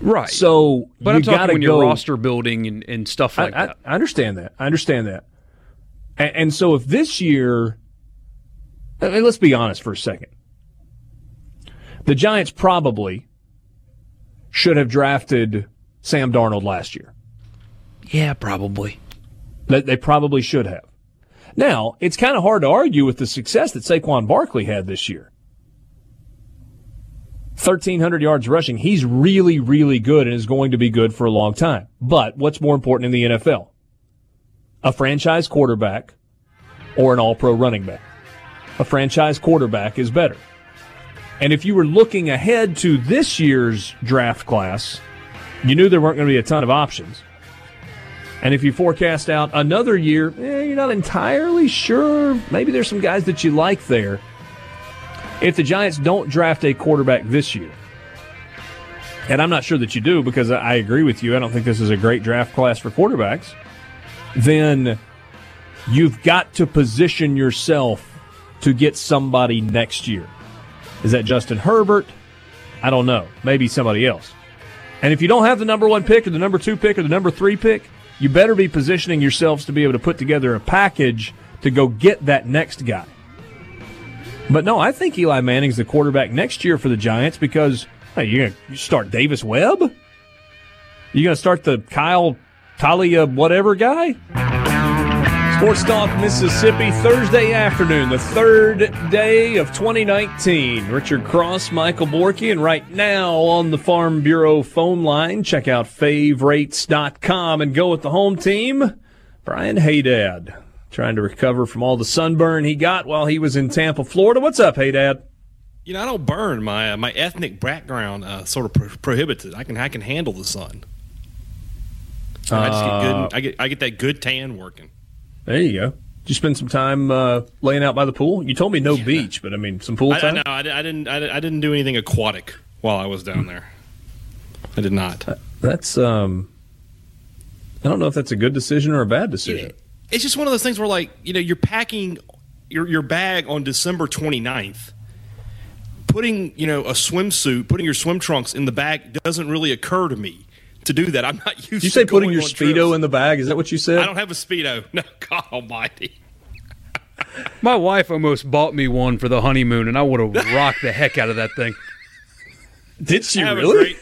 Right. So, But I'm talking when go, you're roster building and, and stuff like I, I, that. I understand that. I understand that. And, and so, if this year, I mean, let's be honest for a second, the Giants probably should have drafted Sam Darnold last year. Yeah, probably. They, they probably should have. Now, it's kind of hard to argue with the success that Saquon Barkley had this year. 1,300 yards rushing. He's really, really good and is going to be good for a long time. But what's more important in the NFL? A franchise quarterback or an all pro running back? A franchise quarterback is better. And if you were looking ahead to this year's draft class, you knew there weren't going to be a ton of options. And if you forecast out another year, eh, you're not entirely sure. Maybe there's some guys that you like there. If the Giants don't draft a quarterback this year, and I'm not sure that you do because I agree with you, I don't think this is a great draft class for quarterbacks, then you've got to position yourself to get somebody next year. Is that Justin Herbert? I don't know. Maybe somebody else. And if you don't have the number one pick or the number two pick or the number three pick, you better be positioning yourselves to be able to put together a package to go get that next guy. But no, I think Eli Manning's the quarterback next year for the Giants because hey, you're going to start Davis Webb? You're going to start the Kyle Talia whatever guy? Sports Talk Mississippi Thursday afternoon, the third day of 2019. Richard Cross, Michael Borky, and right now on the Farm Bureau phone line, check out favorites.com and go with the home team. Brian Hadad, trying to recover from all the sunburn he got while he was in Tampa, Florida. What's up, Hadad? You know, I don't burn. My uh, my ethnic background uh, sort of pro- prohibits it. I can I can handle the sun. I just get good. I get I get that good tan working. There you go. Did you spend some time uh, laying out by the pool? You told me no beach, but I mean some pool I, I time. know. I, I didn't. I, I didn't do anything aquatic while I was down there. I did not. That's um, I don't know if that's a good decision or a bad decision. It's just one of those things where, like, you know, you're packing your, your bag on December 29th. Putting, you know, a swimsuit, putting your swim trunks in the bag doesn't really occur to me to do that. I'm not used Did you to say putting your Speedo trips. in the bag? Is that what you said? I don't have a Speedo. No, God almighty. My wife almost bought me one for the honeymoon, and I would have rocked the heck out of that thing. Did she have really? A great,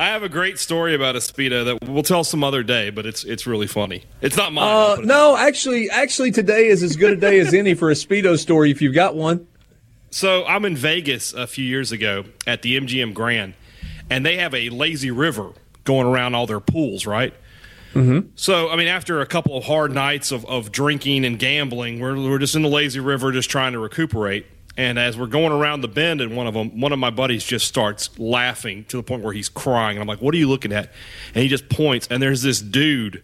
I have a great story about a Speedo that we'll tell some other day, but it's it's really funny. It's not mine. Uh, it no, actually, actually, today is as good a day as any for a Speedo story if you've got one. So I'm in Vegas a few years ago at the MGM Grand, and they have a lazy river going around all their pools, right? Mm-hmm. So I mean, after a couple of hard nights of, of drinking and gambling, we're we're just in the lazy river, just trying to recuperate. And as we're going around the bend, and one of them, one of my buddies, just starts laughing to the point where he's crying. And I'm like, "What are you looking at?" And he just points, and there's this dude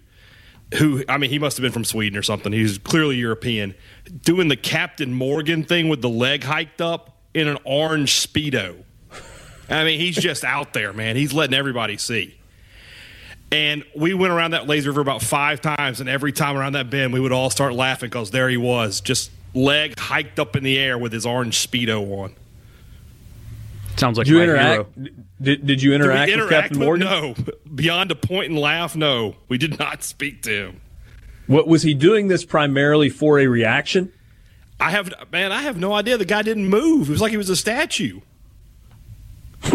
who I mean, he must have been from Sweden or something. He's clearly European, doing the Captain Morgan thing with the leg hiked up in an orange speedo. I mean, he's just out there, man. He's letting everybody see. And we went around that lazy river about five times, and every time around that bend, we would all start laughing because there he was, just leg hiked up in the air with his orange speedo on. Sounds like Did you my interact? hero. Did, did you Did we interact, with Captain Morgan? No, beyond a point and laugh. No, we did not speak to him. What was he doing this primarily for a reaction? I have man, I have no idea. The guy didn't move. It was like he was a statue.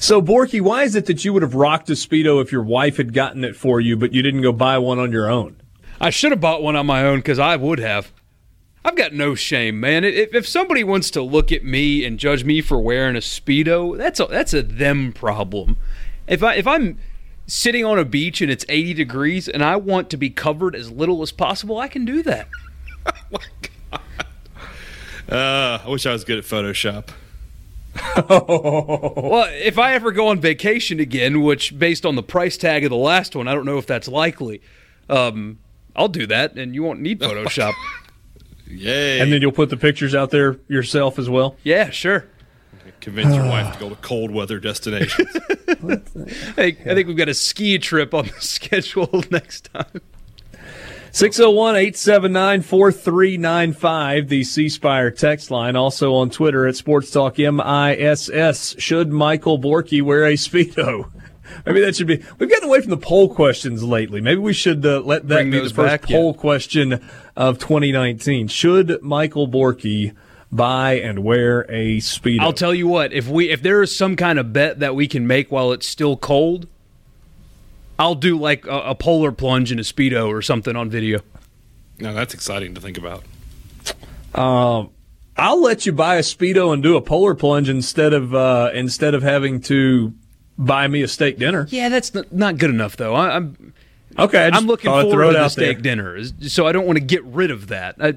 So, Borky, why is it that you would have rocked a Speedo if your wife had gotten it for you, but you didn't go buy one on your own? I should have bought one on my own because I would have. I've got no shame, man. If, if somebody wants to look at me and judge me for wearing a speedo, that's a that's a them problem. If I if I'm sitting on a beach and it's 80 degrees and I want to be covered as little as possible, I can do that. oh my Uh, I wish I was good at Photoshop. Well, if I ever go on vacation again, which based on the price tag of the last one, I don't know if that's likely. Um, I'll do that, and you won't need Photoshop. Yay! And then you'll put the pictures out there yourself as well. yeah, sure. convince your wife to go to cold weather destinations. Hey, I think we've got a ski trip on the schedule next time. 601 879 4395, the C Spire text line. Also on Twitter at Sports Talk MISS. Should Michael Borky wear a Speedo? Maybe that should be. We've gotten away from the poll questions lately. Maybe we should uh, let that Bring be the first back, yeah. poll question of 2019. Should Michael Borky buy and wear a Speedo? I'll tell you what, if we if there is some kind of bet that we can make while it's still cold, I'll do like a, a polar plunge in a speedo or something on video. now that's exciting to think about. Um. I'll let you buy a speedo and do a polar plunge instead of uh, instead of having to buy me a steak dinner. Yeah, that's not, good enough though. I, I'm Okay, I I'm looking forward to the steak dinner, so I don't want to get rid of that. I,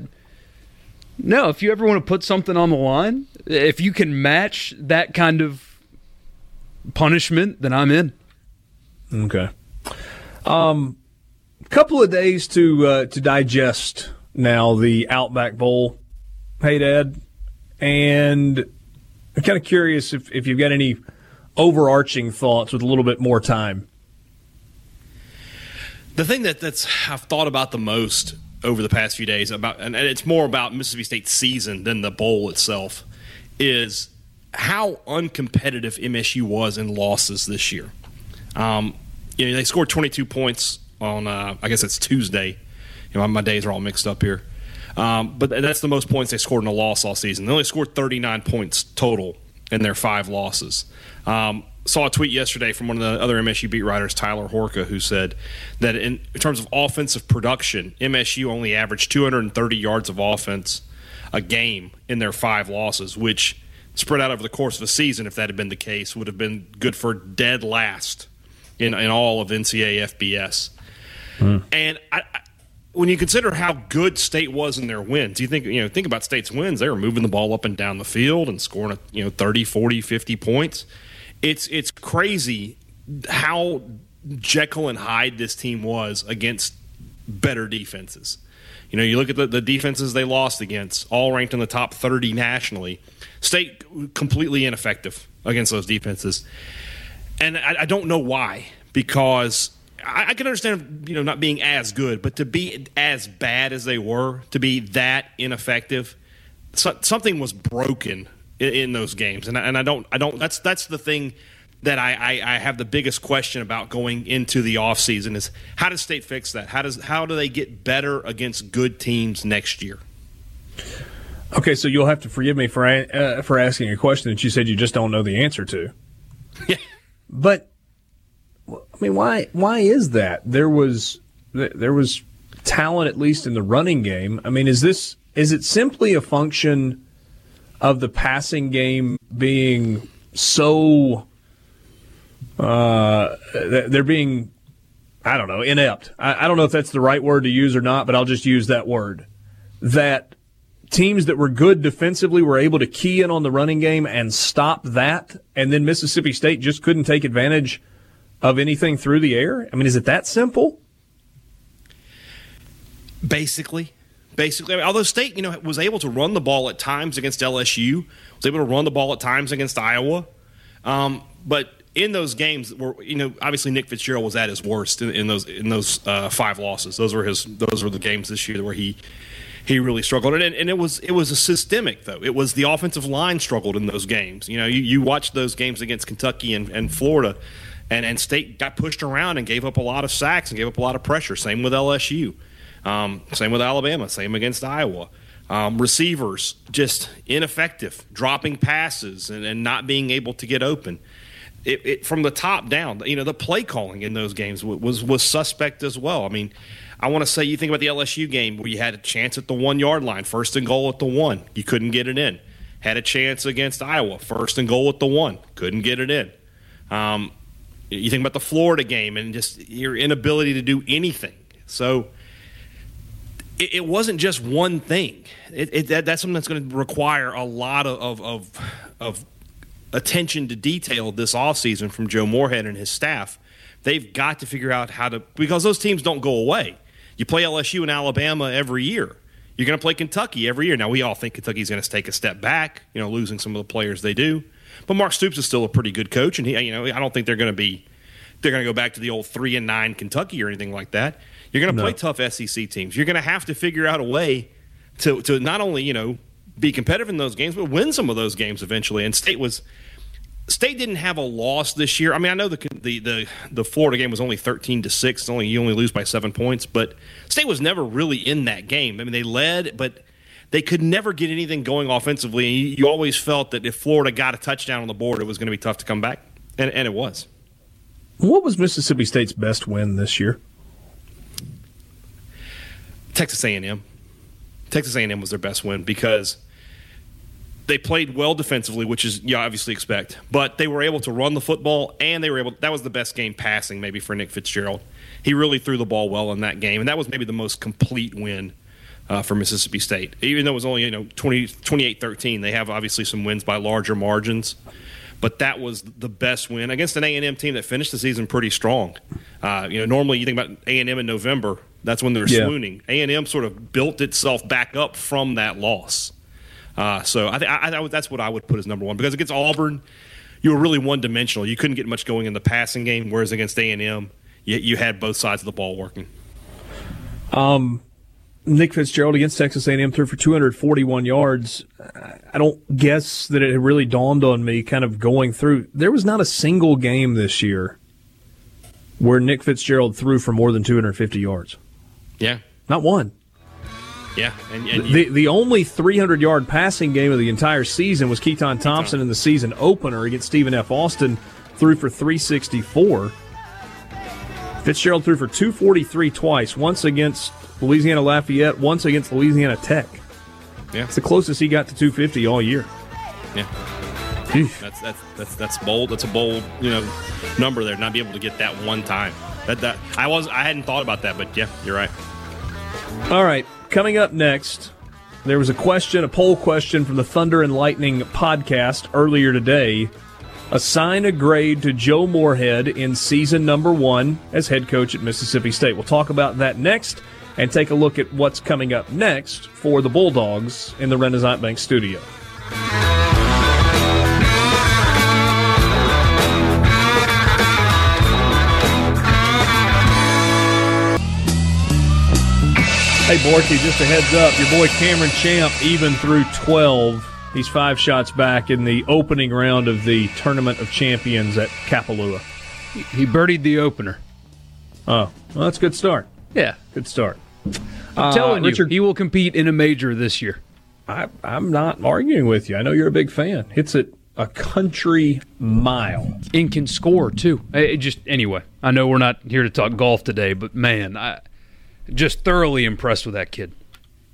no, if you ever want to put something on the line, if you can match that kind of punishment, then I'm in. Okay. Um, couple of days to uh, to digest now the Outback Bowl. Hadad, and I'm kind of curious if if you've got any overarching thoughts with a little bit more time. The thing that that's I've thought about the most over the past few days about, and it's more about Mississippi State's season than the bowl itself, is how uncompetitive MSU was in losses this year. Um, you know, they scored 22 points on, uh, I guess it's Tuesday. You know, my days are all mixed up here. Um, but that's the most points they scored in a loss all season. They only scored 39 points total in their five losses. Um, saw a tweet yesterday from one of the other MSU beat writers, Tyler Horka, who said that in, in terms of offensive production, MSU only averaged 230 yards of offense a game in their five losses, which spread out over the course of a season, if that had been the case, would have been good for dead last in, in all of NCAA FBS. And I, I, when you consider how good State was in their wins, you think you know think about State's wins. They were moving the ball up and down the field and scoring you know 30, 40, 50 points. It's it's crazy how Jekyll and Hyde this team was against better defenses. You know, you look at the, the defenses they lost against, all ranked in the top 30 nationally. State completely ineffective against those defenses. And I, I don't know why because I, I can understand you know not being as good, but to be as bad as they were, to be that ineffective, so, something was broken in, in those games, and I, and I don't I don't that's that's the thing that I, I, I, have the biggest question about going into the offseason is how does state fix that? How does how do they get better against good teams next year? Okay, so you'll have to forgive me for uh, for asking a question that you said you just don't know the answer to. Yeah. But I mean, why why is that? There was there was talent at least in the running game. I mean, is this is it simply a function of the passing game being so uh, they're being I don't know inept. I, I don't know if that's the right word to use or not, but I'll just use that word. That teams that were good defensively were able to key in on the running game and stop that, and then Mississippi State just couldn't take advantage of anything through the air? I mean, is it that simple? Basically. Basically, I mean, although State, you know, was able to run the ball at times against LSU, was able to run the ball at times against Iowa, um, but in those games, were you know, obviously Nick Fitzgerald was at his worst in, in those in those uh, five losses. Those were his. Those were the games this year where he he really struggled. And, and it was it was a systemic though. It was the offensive line struggled in those games. You know, you, you watched those games against Kentucky and, and Florida, and and State got pushed around and gave up a lot of sacks and gave up a lot of pressure. Same with LSU. Um, same with Alabama. Same against Iowa. Um, receivers just ineffective, dropping passes and, and not being able to get open. It, it, from the top down, you know, the play calling in those games was was suspect as well. I mean, I want to say you think about the LSU game where you had a chance at the one yard line, first and goal at the one, you couldn't get it in. Had a chance against Iowa, first and goal at the one, couldn't get it in. Um, you think about the Florida game and just your inability to do anything. So it, it wasn't just one thing. It, that, that's something that's going to require a lot of, of, of attention to detail this offseason from Joe Moorhead and his staff. They've got to figure out how to because those teams don't go away. You play LSU and Alabama every year. You're going to play Kentucky every year. Now, we all think Kentucky's going to take a step back, you know, losing some of the players they do. But Mark Stoops is still a pretty good coach, and he, you know, I don't think they're going to be they're going to go back to the old three and nine Kentucky or anything like that. You're going to no. play tough SEC teams. You're going to have to figure out a way to to not only you know be competitive in those games, but win some of those games eventually. And State was State didn't have a loss this year. I mean, I know the the the, the Florida game was only thirteen to six. It's only you only lose by seven points, but State was never really in that game. I mean, they led, but they could never get anything going offensively. And you, you always felt that if Florida got a touchdown on the board, it was going to be tough to come back, and, and it was. What was Mississippi State's best win this year? Texas A&M. Texas A&M was their best win because they played well defensively, which is you obviously expect, but they were able to run the football and they were able. That was the best game passing, maybe for Nick Fitzgerald. He really threw the ball well in that game, and that was maybe the most complete win uh, for Mississippi State. Even though it was only you know 20, 28-13, they have obviously some wins by larger margins, but that was the best win against an A and M team that finished the season pretty strong. Uh, you know, normally you think about A and M in November, that's when they're yeah. swooning. A and M sort of built itself back up from that loss. Uh, so I, th- I, I, that's what I would put as number one because against Auburn, you were really one dimensional. You couldn't get much going in the passing game, whereas against A and M, you, you had both sides of the ball working. Um, Nick Fitzgerald against Texas A&M threw for 241 yards. I don't guess that it really dawned on me kind of going through. There was not a single game this year where Nick Fitzgerald threw for more than 250 yards. Yeah. Not one. Yeah, and, and the the only 300 yard passing game of the entire season was Keytaon Thompson in the season opener against Stephen F. Austin, threw for 364. Fitzgerald threw for 243 twice, once against Louisiana Lafayette, once against Louisiana Tech. Yeah, it's the closest he got to 250 all year. Yeah. That's, that's that's that's bold. That's a bold, you know, number there. Not be able to get that one time. That that I was I hadn't thought about that, but yeah, you're right. All right, Coming up next, there was a question, a poll question from the Thunder and Lightning podcast earlier today. Assign a grade to Joe Moorhead in season number one as head coach at Mississippi State. We'll talk about that next and take a look at what's coming up next for the Bulldogs in the Renaissance Bank studio. Hey, Borky, just a heads up. Your boy Cameron Champ, even through 12, he's five shots back in the opening round of the Tournament of Champions at Kapalua. He birdied the opener. Oh, well, that's a good start. Yeah. Good start. I'm telling Uh, Richard- you, he will compete in a major this year. I, I'm not arguing with you. I know you're a big fan. Hits it a country mile. And can score, too. It just Anyway, I know we're not here to talk golf today, but man, I just thoroughly impressed with that kid.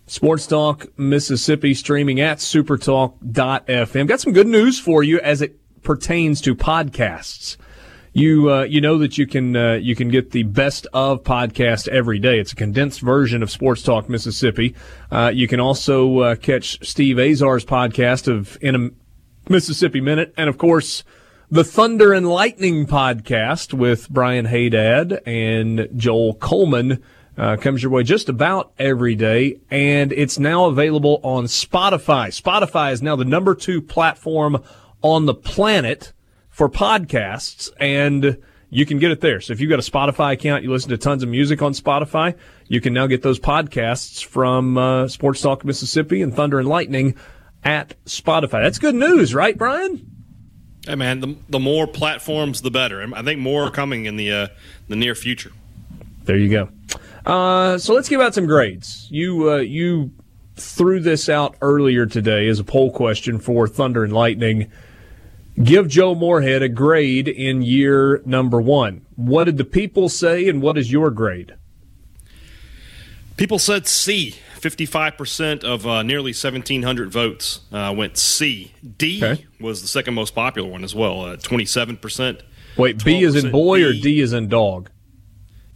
Sports Talk Mississippi streaming at supertalk.fm. Got some good news for you as it pertains to podcasts. You uh, you know that you can uh, you can get the best of podcast every day. It's a condensed version of Sports Talk Mississippi. Uh, you can also uh, catch Steve Azar's podcast of in a Mississippi Minute, and of course the Thunder and Lightning podcast with Brian Hadad and Joel Coleman uh, comes your way just about every day, and it's now available on Spotify. Spotify is now the number two platform on the planet for podcasts, and you can get it there. So if you've got a Spotify account, you listen to tons of music on Spotify, you can now get those podcasts from uh, Sports Talk Mississippi and Thunder and Lightning at Spotify. That's good news, right, Brian? Hey man, the, the more platforms, the better. I think more are coming in the uh, the near future. There you go. Uh, so let's give out some grades. You uh, you threw this out earlier today as a poll question for Thunder and Lightning. Give Joe Moorhead a grade in year number one. What did the people say, and what is your grade? People said C. 55% of uh, nearly 1,700 votes uh, went C. D Okay. was the second most popular one as well, uh, 27%. Wait, B is in 12% boy or D. D is in dog?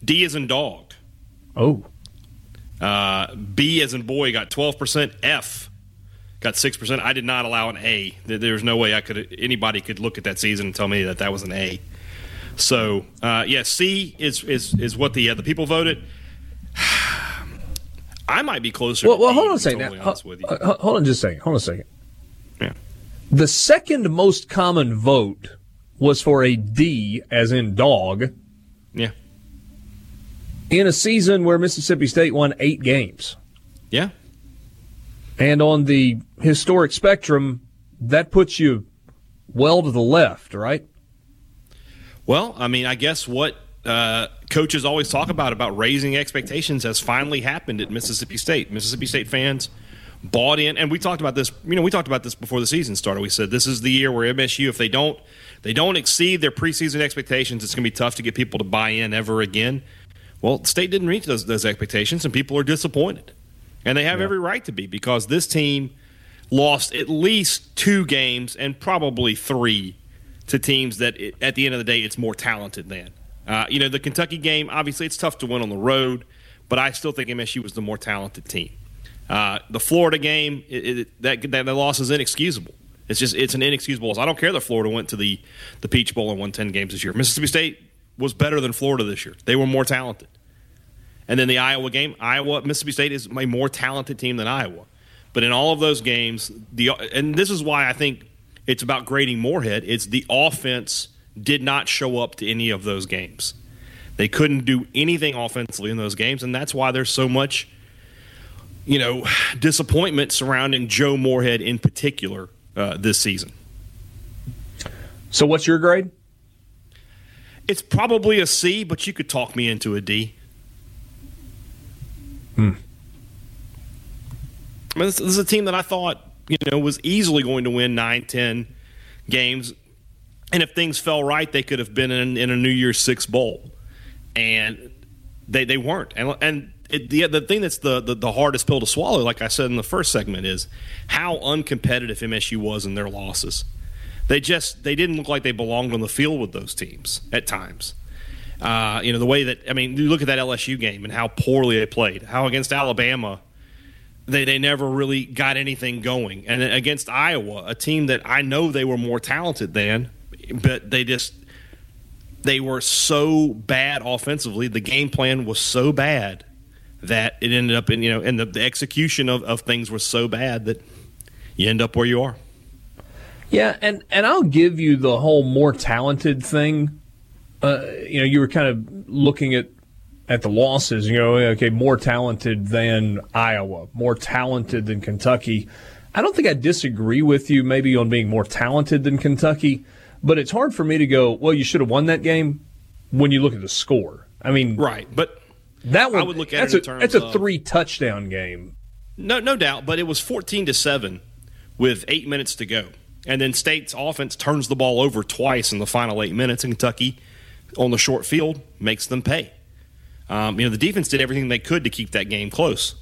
D is in dog. Oh, Uh, B as in boy got 12%. F got 6%. I did not allow an A. There- There's no way I could anybody could look at that season and tell me that that was an A. So, uh, yeah, C is is is what the uh, the people voted. I might be closer. well, to well hold on a second. totally Now, honest with you. ho- ho- hold on just a second. Hold on a second. Yeah. The second most common vote was for a D, as in dog, Yeah. In a season where Mississippi State won eight games. Yeah. And on the historic spectrum, that puts you well to the left, right? Well, I mean, I guess what uh, coaches always talk about about raising expectations has finally happened at Mississippi State. Mississippi State fans bought in, and we talked about this. You know, we talked about this before the season started. We said this is the year where MSU, if they don't, they don't exceed their preseason expectations, it's going to be tough to get people to buy in ever again. Well, State didn't reach those, those expectations, and people are disappointed, and they have every right to be because this team lost at least two games and probably three to teams that, it, at the end of the day, it's more talented than. Uh, you know, the Kentucky game, obviously, it's tough to win on the road, but I still think MSU was the more talented team. Uh, the Florida game, it, it, that, that that loss is inexcusable. It's just it's an inexcusable loss. I don't care that Florida went to the the Peach Bowl and won ten games this year. Mississippi State was better than Florida this year. They were more talented. And then the Iowa game, Iowa Mississippi State is a more talented team than Iowa. But in all of those games, the and this is why I think it's about grading Moorhead. It's the offense did not show up to any of those games. They couldn't do anything offensively in those games, and that's why there's so much, you know, disappointment surrounding Joe Moorhead in particular uh, this season. So, what's your grade? It's probably a C, but you could talk me into a D. Hmm. I mean, this, this is a team that I thought you know was easily going to win 9, 10 games, and if things fell right, they could have been in, in a New Year's Six bowl, and they they weren't. And and it, the the thing that's the, the the hardest pill to swallow, like I said in the first segment, is how uncompetitive MSU was in their losses. They just they didn't look like they belonged on the field with those teams at times. Uh, you know the way that I mean, you look at that LSU game and how poorly they played. How against Alabama, they they never really got anything going, and against Iowa, a team that I know they were more talented than, but they just they were so bad offensively. The game plan was so bad that it ended up in you know, and the, the execution of, of things was so bad that you end up where you are. Yeah, and and I'll give you the whole more talented thing. Uh, you know, you were kind of looking at at the losses, you know, okay, more talented than Iowa, more talented than Kentucky. I don't think I disagree with you maybe on being more talented than Kentucky, but it's hard for me to go, well, you should have won that game when you look at the score. I mean, right, but that one I would look at that's it in a, that's a three touchdown game. No, no doubt, but it was 14 to 7 with 8 minutes to go. And then State's offense turns the ball over twice in the final 8 minutes and Kentucky on the short field makes them pay. Um, you know, the defense did everything they could to keep that game close.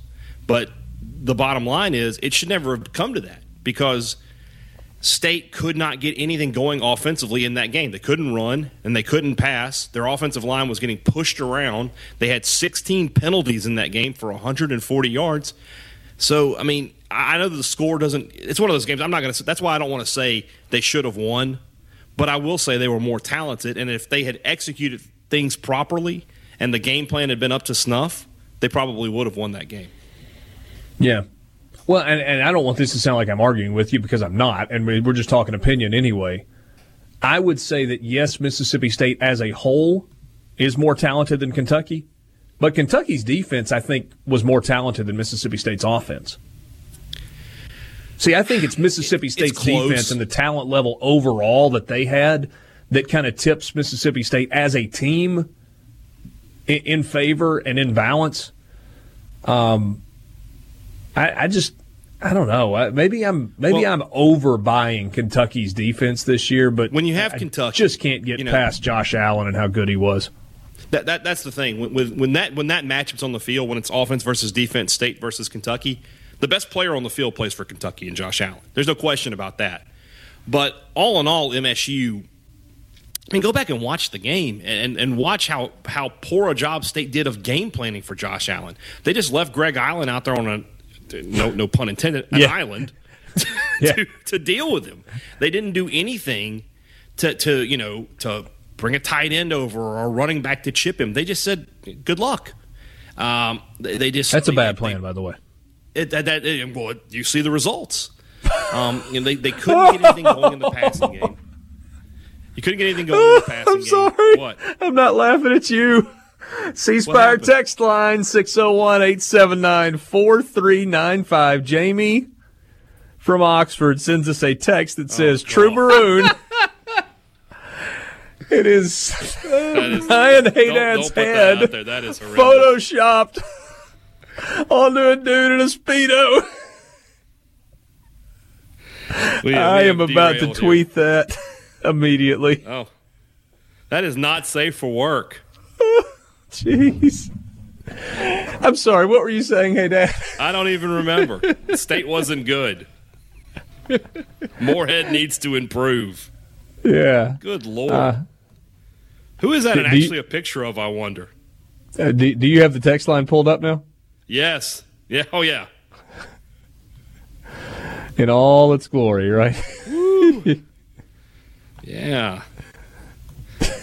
But the bottom line is it should never have come to that because State could not get anything going offensively in that game. They couldn't run and they couldn't pass. Their offensive line was getting pushed around. They had 16 penalties in that game for 140 yards. So, I mean, I know the score doesn't. It's one of those games. I'm not going to. That's why I don't want to say they should have won, but I will say they were more talented. And if they had executed things properly and the game plan had been up to snuff, they probably would have won that game. Yeah. Well, and, and I don't want this to sound like I'm arguing with you because I'm not, and we're just talking opinion anyway. I would say that yes, Mississippi State as a whole is more talented than Kentucky, but Kentucky's defense, I think, was more talented than Mississippi State's offense. See, I think it's Mississippi State's close. defense and the talent level overall that they had that kind of tips Mississippi State as a team in, in favor and in balance. Um, I, I just I don't know. I, maybe I'm maybe Well- I'm overbuying Kentucky's defense this year, but When you have I Kentucky, just can't get you know- past Josh Allen and how good he was. That, that that's the thing. When, when that when that matchup's on the field, when it's offense versus defense, state versus Kentucky, the best player on the field plays for Kentucky and Josh Allen. There's no question about that. But all in all, MSU. I mean, go back and watch the game and, and watch how, how poor a job State did of game planning for Josh Allen. They just left Greg Eiland out there on a no no pun intended an Yeah. island Yeah. to, to deal with him. They didn't do anything to, to you know to bring a tight end over or running back to chip him. They just said good luck. Um, they, they just That's a they- bad they- plan, by the way. It, that, that, it- well, you see the results. Um, you know, they, they couldn't get anything going in the passing game. You couldn't get anything going in the passing I'm game. sorry. What? I'm not laughing at you. C What text line 601 879 4395. Jamie from Oxford sends us a text that says, True Maroon. it is That is, Ryan don't, don't put that head out there. That is horrendous. photoshopped onto a dude in a Speedo. We- I am about to derailed here. tweet that immediately. Oh, that is not safe for work. Jeez. I'm sorry. What were you saying? Hey, Dad. I don't even remember. State wasn't good. Moorhead needs to improve. Yeah. Good lord. Who is that do- do you- actually a picture of? I wonder. Uh, do, do you have the text line pulled up now? Yes. Yeah. Oh yeah. In all its glory, right? Yeah.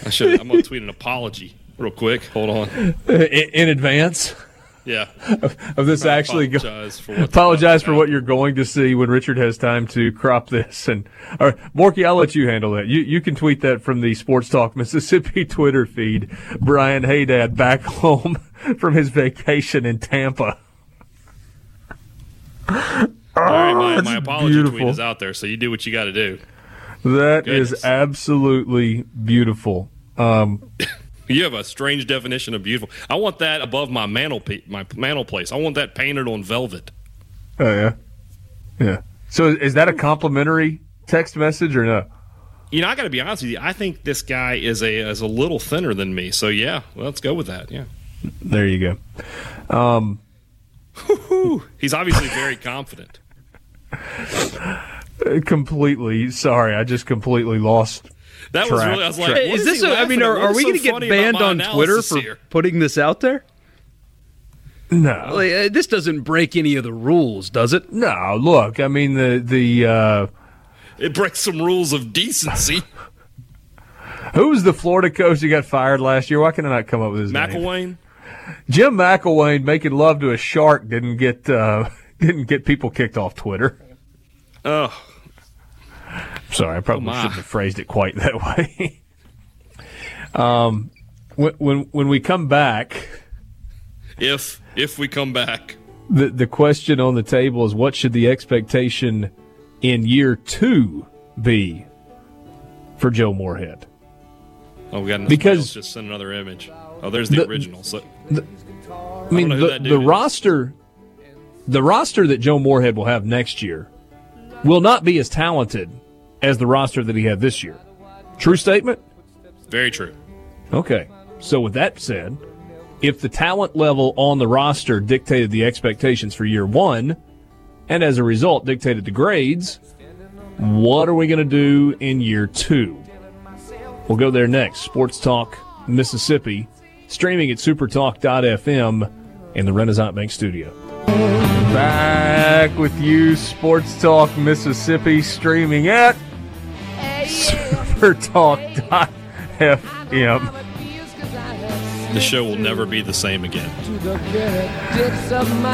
I should. I'm gonna tweet an apology real quick. Hold on. in, in advance Yeah. of this I actually go- apologize for what- apologize for what you're going to see when Richard has time to crop this. And all right, Borky, I'll let you handle that. You you can tweet that from the Sports Talk Mississippi Twitter feed. Brian Hadad back home from his vacation in Tampa. All right, my, my apology beautiful. tweet is out there, so you do what you got to do. That is Goodness. absolutely beautiful. Um, You have a strange definition of beautiful. I want that above my mantle my mantle place. I want that painted on velvet. oh yeah, yeah. So is that a complimentary text message or no? You know, I got to be honest with you. I think this guy is a is a little thinner than me. So yeah, let's go with that. Yeah, There you go. Um, he's obviously very confident. Completely sorry, I just completely lost. That was really. I was like, track. what is this? he A, I mean, are, are we so going to get banned on Twitter for here? putting this out there? No, Like, uh, this doesn't break any of the rules, does it? no. Look, I mean the the uh, It breaks some rules of decency. who was the Florida coach who got fired last year? Why can I not come up with his name? McElwain. Jim McElwain making love to a shark didn't get uh, didn't get people kicked off Twitter. Oh, Sorry, I probably my. shouldn't have phrased it quite that way. um, when, when when we come back, if if we come back. The the question on the table is what should the expectation in year two be for Joe Moorhead? Oh, we got Because- just send another image. Oh, there's the, The- original. So I mean, the, the roster, the roster that Joe Moorhead will have next year, will not be as talented as the roster that he had this year. True statement. very true. Okay. So with that said, if the talent level on the roster dictated the expectations for year one, and as a result dictated the grades, what are we going to do in year two? We'll go there next. Sports Talk Mississippi, streaming at supertalk.fm in the Renaissance Bank studio. Back with you, Sports Talk Mississippi, streaming at supertalk.fm. The show will never be the same again.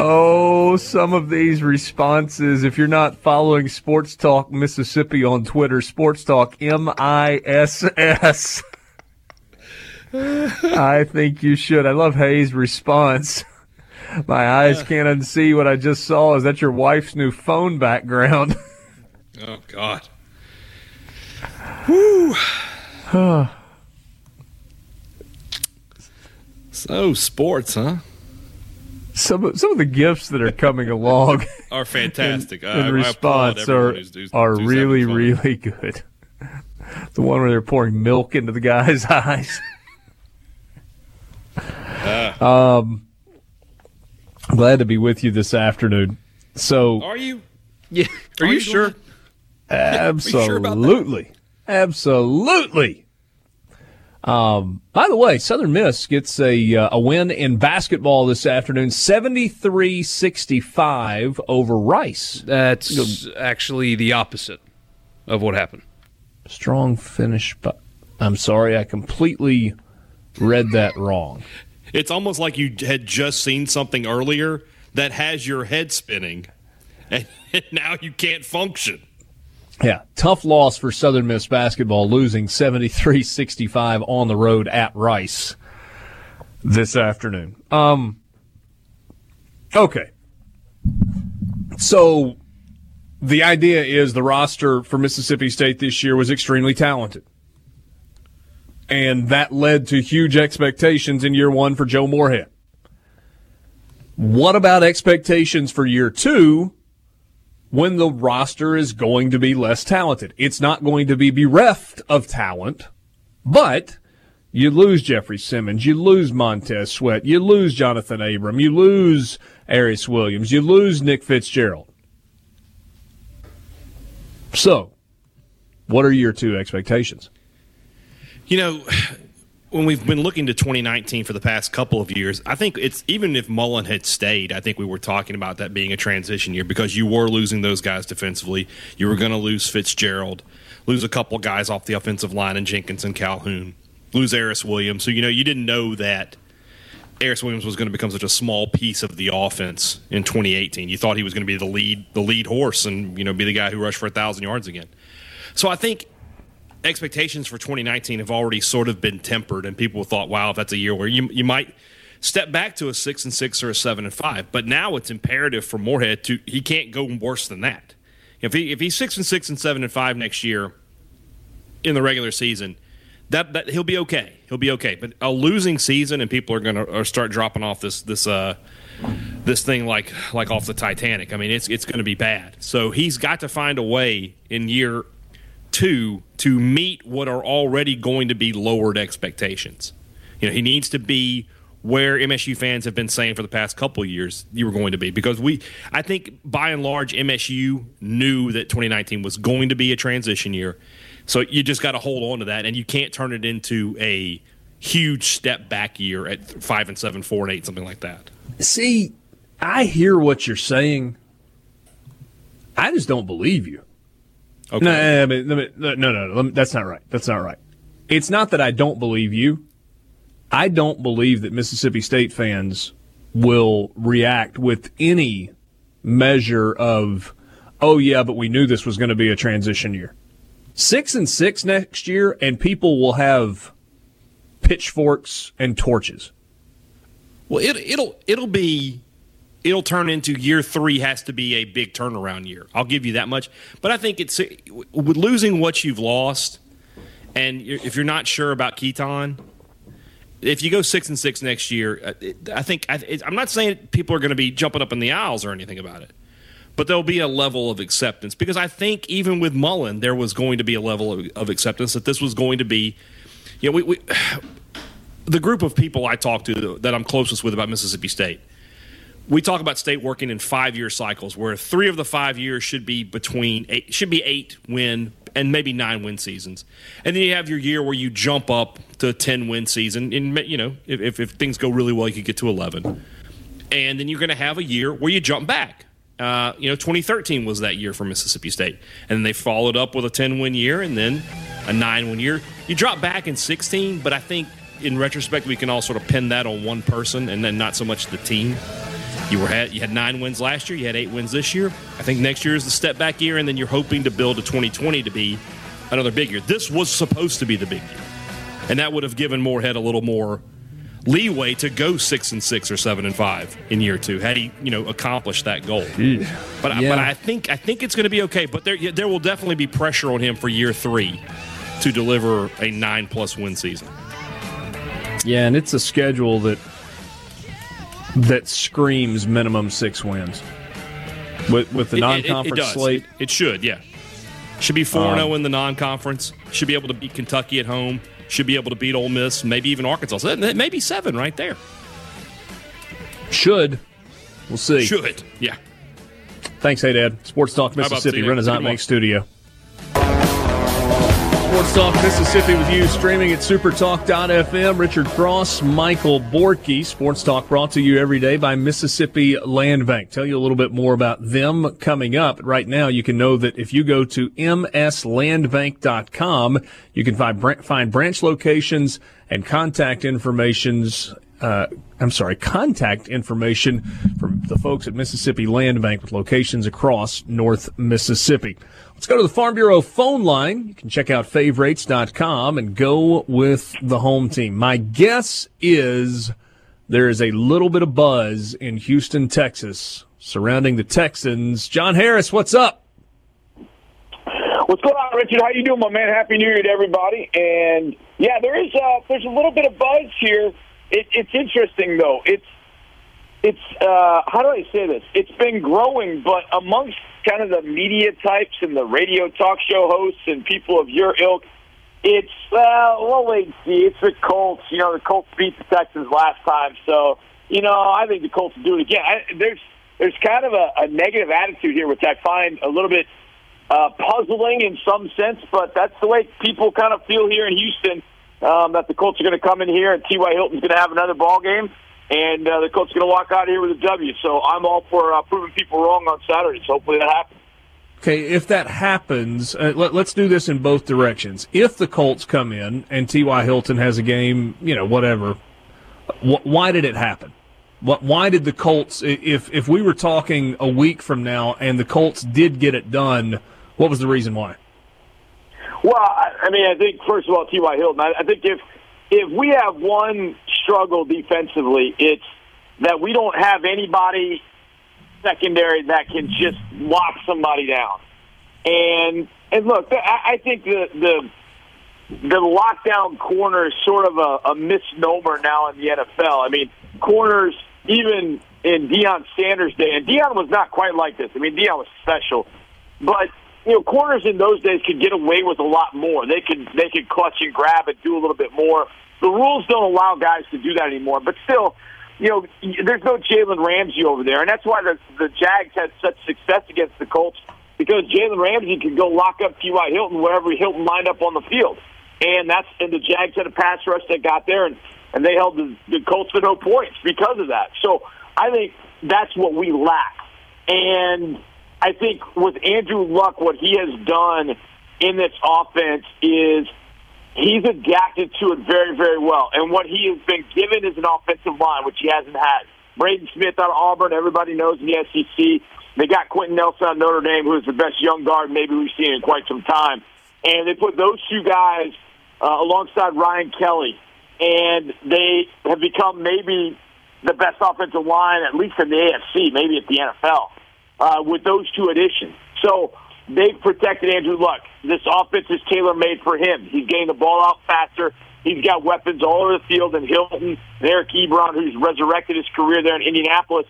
Oh, some of these responses. If you're not following Sports Talk Mississippi on Twitter, Sports Talk M I S S. I think you should. I love Hayes' response. My eyes can't unsee what I just saw. Is that your wife's new phone background? Oh God. so sports, huh? some of, some of the gifts that are coming along Are fantastic. in, I- I response everyone are who's- who's- are who's really really good. The one where they're pouring milk into the guy's eyes. Um, glad to be with you this afternoon. So Are you? Yeah. Are, you, sure? sure about that? Absolutely, absolutely. Um, by the way, Southern Miss gets a uh, a win in basketball this afternoon, 73-65 over Rice. That's actually the opposite of what happened. Strong finish, but I'm sorry, I completely read that wrong. It's almost like you had just seen something earlier that has your head spinning, and now you can't function. Yeah, tough loss for Southern Miss basketball, losing 73-65 on the road at Rice this afternoon. Um, okay. So the idea is the roster for Mississippi State this year was extremely talented. And that led to huge expectations in year one for Joe Moorhead. What about expectations for year two when the roster is going to be less talented? It's not going to be bereft of talent, but you lose Jeffrey Simmons, you lose Montez Sweat, you lose Johnathan Abram, you lose Aeris Williams, you lose Nick Fitzgerald. So, what are your two expectations? You know, when we've been looking to 2019 for the past couple of years, I think it's even if Mullen had stayed, I think we were talking about that being a transition year because you were losing those guys defensively. You were going to lose Fitzgerald, lose a couple guys off the offensive line in Jenkins and Calhoun, lose Aeris Williams. So, you know, you didn't know that Aeris Williams was going to become such a small piece of the offense in 2018. You thought he was going to be the lead, the lead horse, and you know, be the guy who rushed for a thousand yards again. So I think expectations for 2019 have already sort of been tempered, and people thought, "Wow, if that's a year where you you might step back to a six and six or a seven and five." But now it's imperative for Moorhead to he can't go worse than that. If he if he's six and six and seven and five next year in the regular season, that, that he'll be okay. He'll be okay. But a losing season, and people are going to are start dropping off this this uh this thing like like off the Titanic. I mean, it's it's going to be bad. So he's got to find a way in year two to meet what are already going to be lowered expectations. You know, he needs to be where MSU fans have been saying for the past couple years you were going to be because we I think by and large MSU knew that 2019 was going to be a transition year. So you just got to hold on to that and you can't turn it into a huge step back year at 5 and 7, 4 and 8 something like that. See, I hear what you're saying. I just don't believe you. Okay. No, eh, I mean, let me- no, no, no, that's not right. That's not right. It's not that I don't believe you. I don't believe that Mississippi State fans will react with any measure of, oh yeah, but we knew this was going to be a transition year. Six and six next year, and people will have pitchforks and torches. Well, it, it'll it'll be it'll turn into year three has to be a big turnaround year. I'll give you that much. But I think it's with losing what you've lost, and if you're not sure about Keytaon, if you go six and six next year, uh, I think I, am not saying people are going to be jumping up in the aisles or anything about it, but there'll be a level of acceptance because I think even with Mullen, there was going to be a level of, of acceptance that this was going to be, you know, we, we the group of people I talk to that I'm closest with about Mississippi State we talk about state working in five year cycles where three of the five years should be between eight, should be eight win and maybe nine win seasons. And then you have your year where you jump up to a 10 win season. And you know if, if things go really well you could get to 11 and then you're going to have a year where you jump back. Uh, you know 2013 was that year for mississippi state. And then they followed up with a 10 win year and then a 9 win year. You drop back in 16 but i think in retrospect we can all sort of pin that on one person and then not so much the team you were had you had nine wins last year. You had eight wins this year. I think next year is the step back year, and then you're hoping to build a 2020 to be another big year. This was supposed to be the big year, and that would have given Moorhead a little more leeway to go six and six or seven and five in year two had he you know accomplished that goal. But yeah. but I think I think it's going to be okay. But there there will definitely be pressure on him for year three to deliver a nine plus win season. Yeah, and it's a schedule that that screams minimum six wins with with the non-conference it, it, it slate. It, should, yeah. Should be four zero oh um, in the non-conference. Should be able to beat Kentucky at home. Should be able to beat Ole Miss, maybe even Arkansas. So maybe seven right there. Should. We'll see. Should. Yeah. Thanks, hey Dad. Sports Talk Mississippi, Renaissance Make Studio. Sports Talk Mississippi with you, streaming at supertalk.fm. Richard Cross, Michael Borky. Sports Talk brought to you every day by Mississippi Land Bank. Tell you a little bit more about them coming up. Right now, you can know that if you go to mslandbank.com, you can find, find branch locations and contact informations uh, I'm sorry, contact information from the folks at Mississippi Land Bank with locations across North Mississippi. Let's go to the Farm Bureau phone line. You can check out favorites.com and go with the home team. My guess is there is a little bit of buzz in Houston, Texas surrounding the Texans. John Harris, what's up? What's going on, Richard? How you doing, my man? Happy New Year to everybody. And yeah, there is uh, there's a little bit of buzz here. It, it's interesting though. It's it's uh, how do I say this? It's been growing, but amongst kind of the media types and the radio talk show hosts and people of your ilk, it's uh, well, wait, see, it's the Colts. You know, the Colts beat the Texans last time, so you know I think the Colts do it again. I, there's there's kind of a, a negative attitude here, which I find a little bit uh, puzzling in some sense, but that's the way people kind of feel here in Houston. Um, that the Colts are going to come in here and T.Y. Hilton's going to have another ball game and uh, the Colts going to walk out here with a W. So I'm all for uh, proving people wrong on Saturdays. Hopefully that happens. Okay, if that happens, uh, let, us do this in both directions. If the Colts come in and T.Y. Hilton has a game, you know, whatever, wh- why did it happen? What, why did the Colts, if, if we were talking a week from now and the Colts did get it done, what was the reason why? Well, I, I mean, I think, first of all, T.Y. Hilton, I, I think if – if we have one struggle defensively, it's that we don't have anybody secondary that can just lock somebody down. And and look, I, think the the the lockdown corner is sort of a, a misnomer now in the NFL. I mean, corners even in Deion Sanders' day, and Deion was not quite like this. I mean, Deion was special, but you know, corners in those days could get away with a lot more. They could they could clutch and grab and do a little bit more. The rules don't allow guys to do that anymore. But still, you know, there's no Jalen Ramsey over there, and that's why the the Jags had such success against the Colts because Jalen Ramsey could go lock up T.Y. Hilton wherever Hilton lined up on the field, and that's and the Jags had a pass rush that got there, and and they held the, the Colts to no points because of that. So I think that's what we lack, and I think with Andrew Luck, what he has done in this offense is he's adapted to it very, very well. And what he has been given is an offensive line, which he hasn't had. Braden Smith out of Auburn, everybody knows in the SEC. They got Quenton Nelson out of Notre Dame, who is the best young guard maybe we've seen in quite some time. And they put those two guys uh, alongside Ryan Kelly, and they have become maybe the best offensive line, at least in the AFC, maybe at the NFL, uh, with those two additions. So they've protected Andrew Luck. This offense is tailor made for him. He's getting the ball out faster. He's got weapons all over the field, and Hilton and Eric Ebron, who's resurrected his career there in Indianapolis,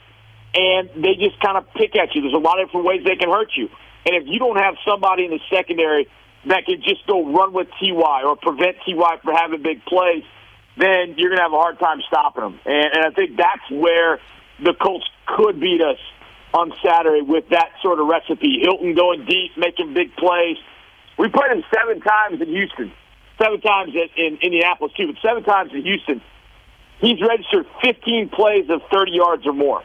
and they just kind of pick at you. There's a lot of different ways they can hurt you. And if you don't have somebody in the secondary that can just go run with Ty or prevent Ty from having big plays, then you're going to have a hard time stopping them. And, and I think that's where the Colts could beat us on Saturday with that sort of recipe. Hilton going deep, making big plays. We played him seven times in Houston, seven times in in Indianapolis too, but seven times in Houston. He's registered 15 plays of 30 yards or more.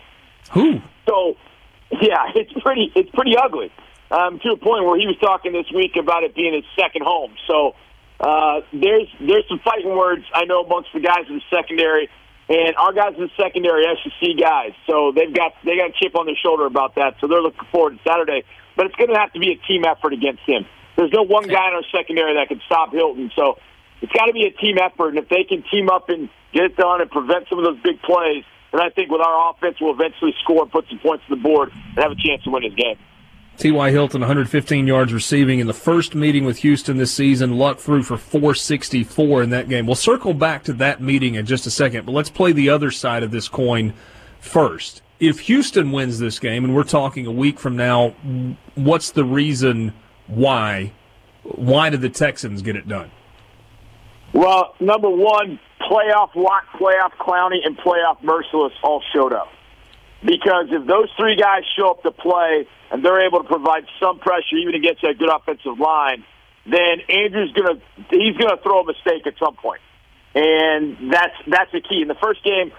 Who? So, yeah, it's pretty it's pretty ugly. Um, to a point where he was talking this week about it being his second home. So uh, there's there's some fighting words I know amongst the guys in the secondary, and our guys in secondary SEC guys. So they've got they got a chip on their shoulder about that. So they're looking forward to Saturday. But it's going to have to be a team effort against him. There's no one guy in our secondary that can stop Hilton. So it's got to be a team effort. And if they can team up and get it done and prevent some of those big plays, then I think with our offense, we'll eventually score and put some points on the board and have a chance to win this game. T.Y. Hilton, 115 yards receiving in the first meeting with Houston this season. Luck threw for 464 in that game. We'll circle back to that meeting in just a second, but let's play the other side of this coin first. If Houston wins this game, and we're talking a week from now, what's the reason why? Why did the Texans get it done? Well, number one, playoff Lock, playoff Clowney, and playoff Mercilus all showed up. Because if those three guys show up to play – and they're able to provide some pressure even against that good offensive line, then Andrew's gonna he's gonna throw a mistake at some point, and that's that's the key. In the first game,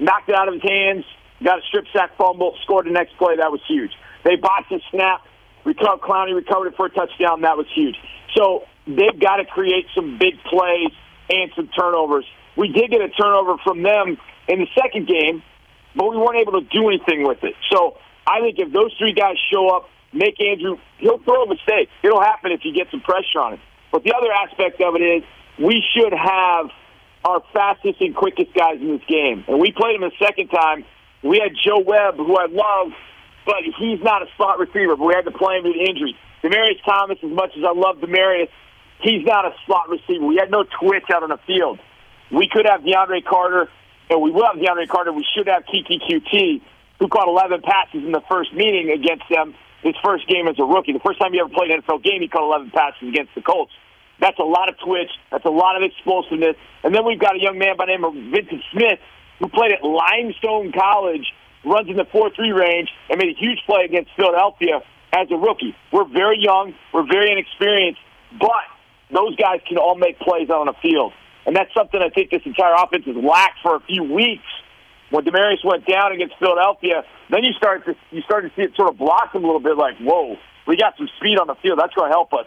knocked it out of his hands, got a strip sack fumble, scored the next play. That was huge. They botched the snap. Recovered, Clowney recovered it for a touchdown. That was huge. So they've got to create some big plays and some turnovers. We did get a turnover from them in the second game, but we weren't able to do anything with it. So I think if those three guys show up, make Andrew, he'll throw a mistake. It'll happen if you get some pressure on him. But the other aspect of it is we should have our fastest and quickest guys in this game. And we played him a second time. We had Joe Webb, who I love, but he's not a slot receiver. But we had to play him with injury. Demaryius Thomas, as much as I love Demaryius, he's not a slot receiver. We had no twitch out on the field. We could have DeAndre Carter, and we will have DeAndre Carter. We should have Keke Coutee who caught 11 passes in the first meeting against them his first game as a rookie. The first time he ever played an NFL game, he caught 11 passes against the Colts. That's a lot of twitch. That's a lot of explosiveness. And then we've got a young man by the name of Vyncint Smith who played at Limestone College, runs in the 4-3 range, and made a huge play against Philadelphia as a rookie. We're very young. We're very inexperienced. But those guys can all make plays out on the field. And that's something I think this entire offense has lacked for a few weeks when Demaryius went down against Philadelphia, then you start to you start to see it sort of blossom a little bit. Like, whoa, we got some speed on the field. That's going to help us.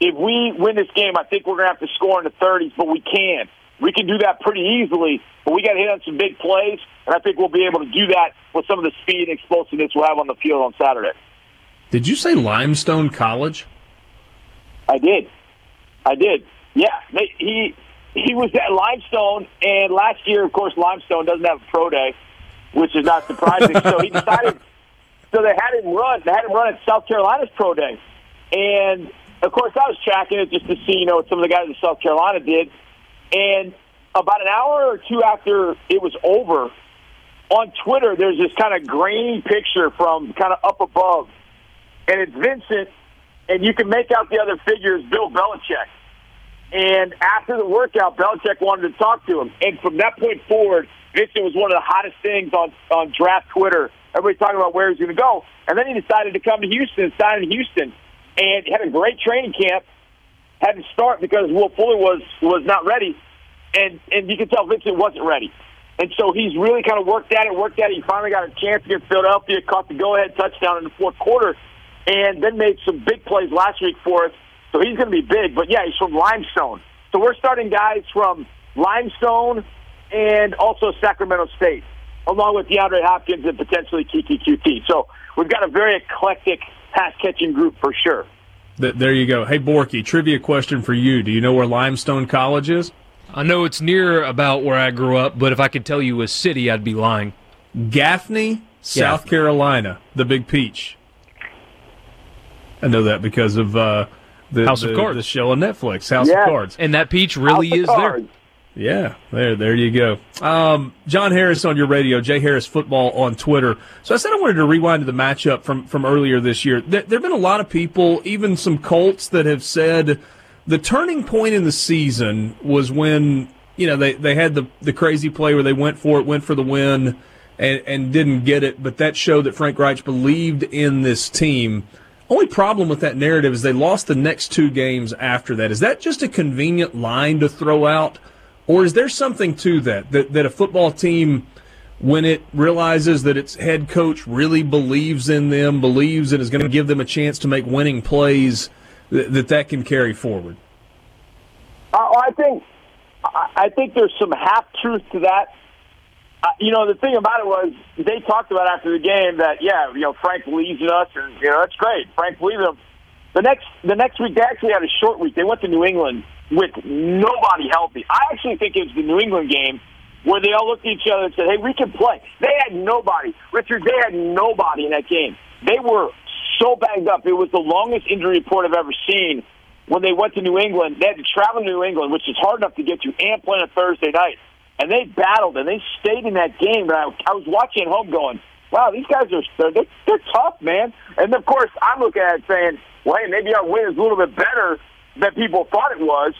If we win this game, I think we're going to have to score in the 30s, but we can. We can do that pretty easily, but we got to hit on some big plays, and I think we'll be able to do that with some of the speed and explosiveness we'll have on the field on Saturday. Did you say Limestone College? I did. I did. Yeah, they, he he was at Limestone, and last year, of course, Limestone doesn't have a pro day, which is not surprising. so he decided. So they had him run. They had him run at South Carolina's pro day, and of course, I was tracking it just to see, you know, what some of the guys in South Carolina did. And about an hour or two after it was over, on Twitter, there's this kind of grainy picture from kind of up above, and it's Vyncint, and you can make out the other figures, Bill Belichick. And after the workout, Belichick wanted to talk to him. And from that point forward, Vyncint was one of the hottest things on, on draft Twitter. Everybody talking about where he's going to go. And then he decided to come to Houston, sign in Houston, and had a great training camp. Had to start because Will Fuller was was not ready, and and you can tell Vyncint wasn't ready. And so he's really kind of worked at it, worked at it. He finally got a chance against Philadelphia, caught the go-ahead touchdown in the fourth quarter, and then made some big plays last week for us so he's going to be big. But yeah, he's from Limestone. So we're starting guys from Limestone and also Sacramento State, along with DeAndre Hopkins and potentially Keke Coutee. So we've got a very eclectic pass catching group for sure. There you go. Hey, Borky, trivia question for you. Do you know where Limestone College is? I know it's near about where I grew up, but if I could tell you a city, I'd be lying. Gaffney, South Carolina, the Big Peach. I know that because of uh, the House of the- Cards. the show on Netflix, House Yeah. of Cards. And that peach really House is there. Yeah, there, there you go. Um, John Harris on your radio, Jay Harris Football on Twitter. So I said I wanted to rewind to the matchup from from earlier this year. There, there have been a lot of people, even some Colts, that have said the turning point in the season was when you know they, they had the the crazy play where they went for it, went for the win, and and didn't get it. But that showed that Frank Reich believed in this team. Only problem with that narrative is they lost the next two games after that. Is that just a convenient line to throw out? Or is there something to that, that, that a football team, when it realizes that its head coach really believes in them, believes and is going to give them a chance to make winning plays, that that, that can carry forward? Uh, I think I I think there's some half truth to that. Uh, you know, the thing about it was they talked about after the game that yeah, you know, Frank believes in us, and you know that's great. Frank believes them. The next the next week they actually had a short week. They went to New England with nobody healthy. I actually think it was the New England game where they all looked at each other and said, "Hey, we can play." They had nobody, Richard. They had nobody in that game. They were so banged up. It was the longest injury report I've ever seen. When they went to New England, they had to travel to New England, which is hard enough to get to, and play on a Thursday night. And they battled and they stayed in that game. And I, I was watching at home, going, "Wow, these guys are they're, they're, tough, man." And of course, I'm looking at it saying, "Well, hey, maybe our win is a little bit better than people thought it was."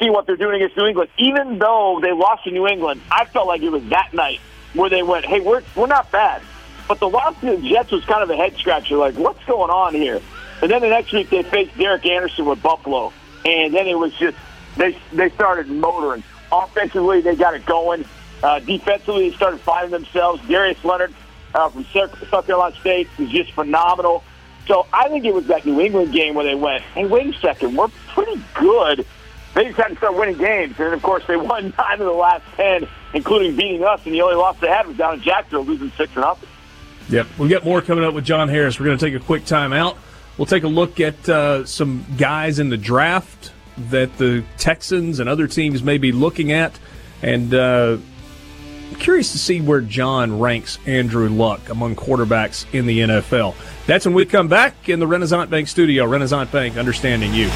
See what they're doing against New England. Even though they lost to New England, I felt like it was that night where they went, "Hey, we're we're not bad." But the loss to the Jets was kind of a head scratcher. Like, what's going on here? And then the next week they faced Derek Anderson with Buffalo, and then it was just they they started motoring. Offensively, they got it going. Uh, defensively, they started finding themselves. Darius Leonard uh, from South Carolina State was just phenomenal. So I think it was that New England game where they went, "Hey, wait a second, we're pretty good." They just had to start winning games, and of course they won nine of the last ten, including beating us. And the only loss they had was down in Jacksonville, losing six to nothing. Yep. We've got more coming up with John Harris. We're going to take a quick time out. We'll take a look at uh, some guys in the draft that the Texans and other teams may be looking at. And uh, I'm curious to see where John ranks Andrew Luck among quarterbacks in the NFL. That's when we come back in the Renaissance Bank studio. Renaissance Bank, understanding you.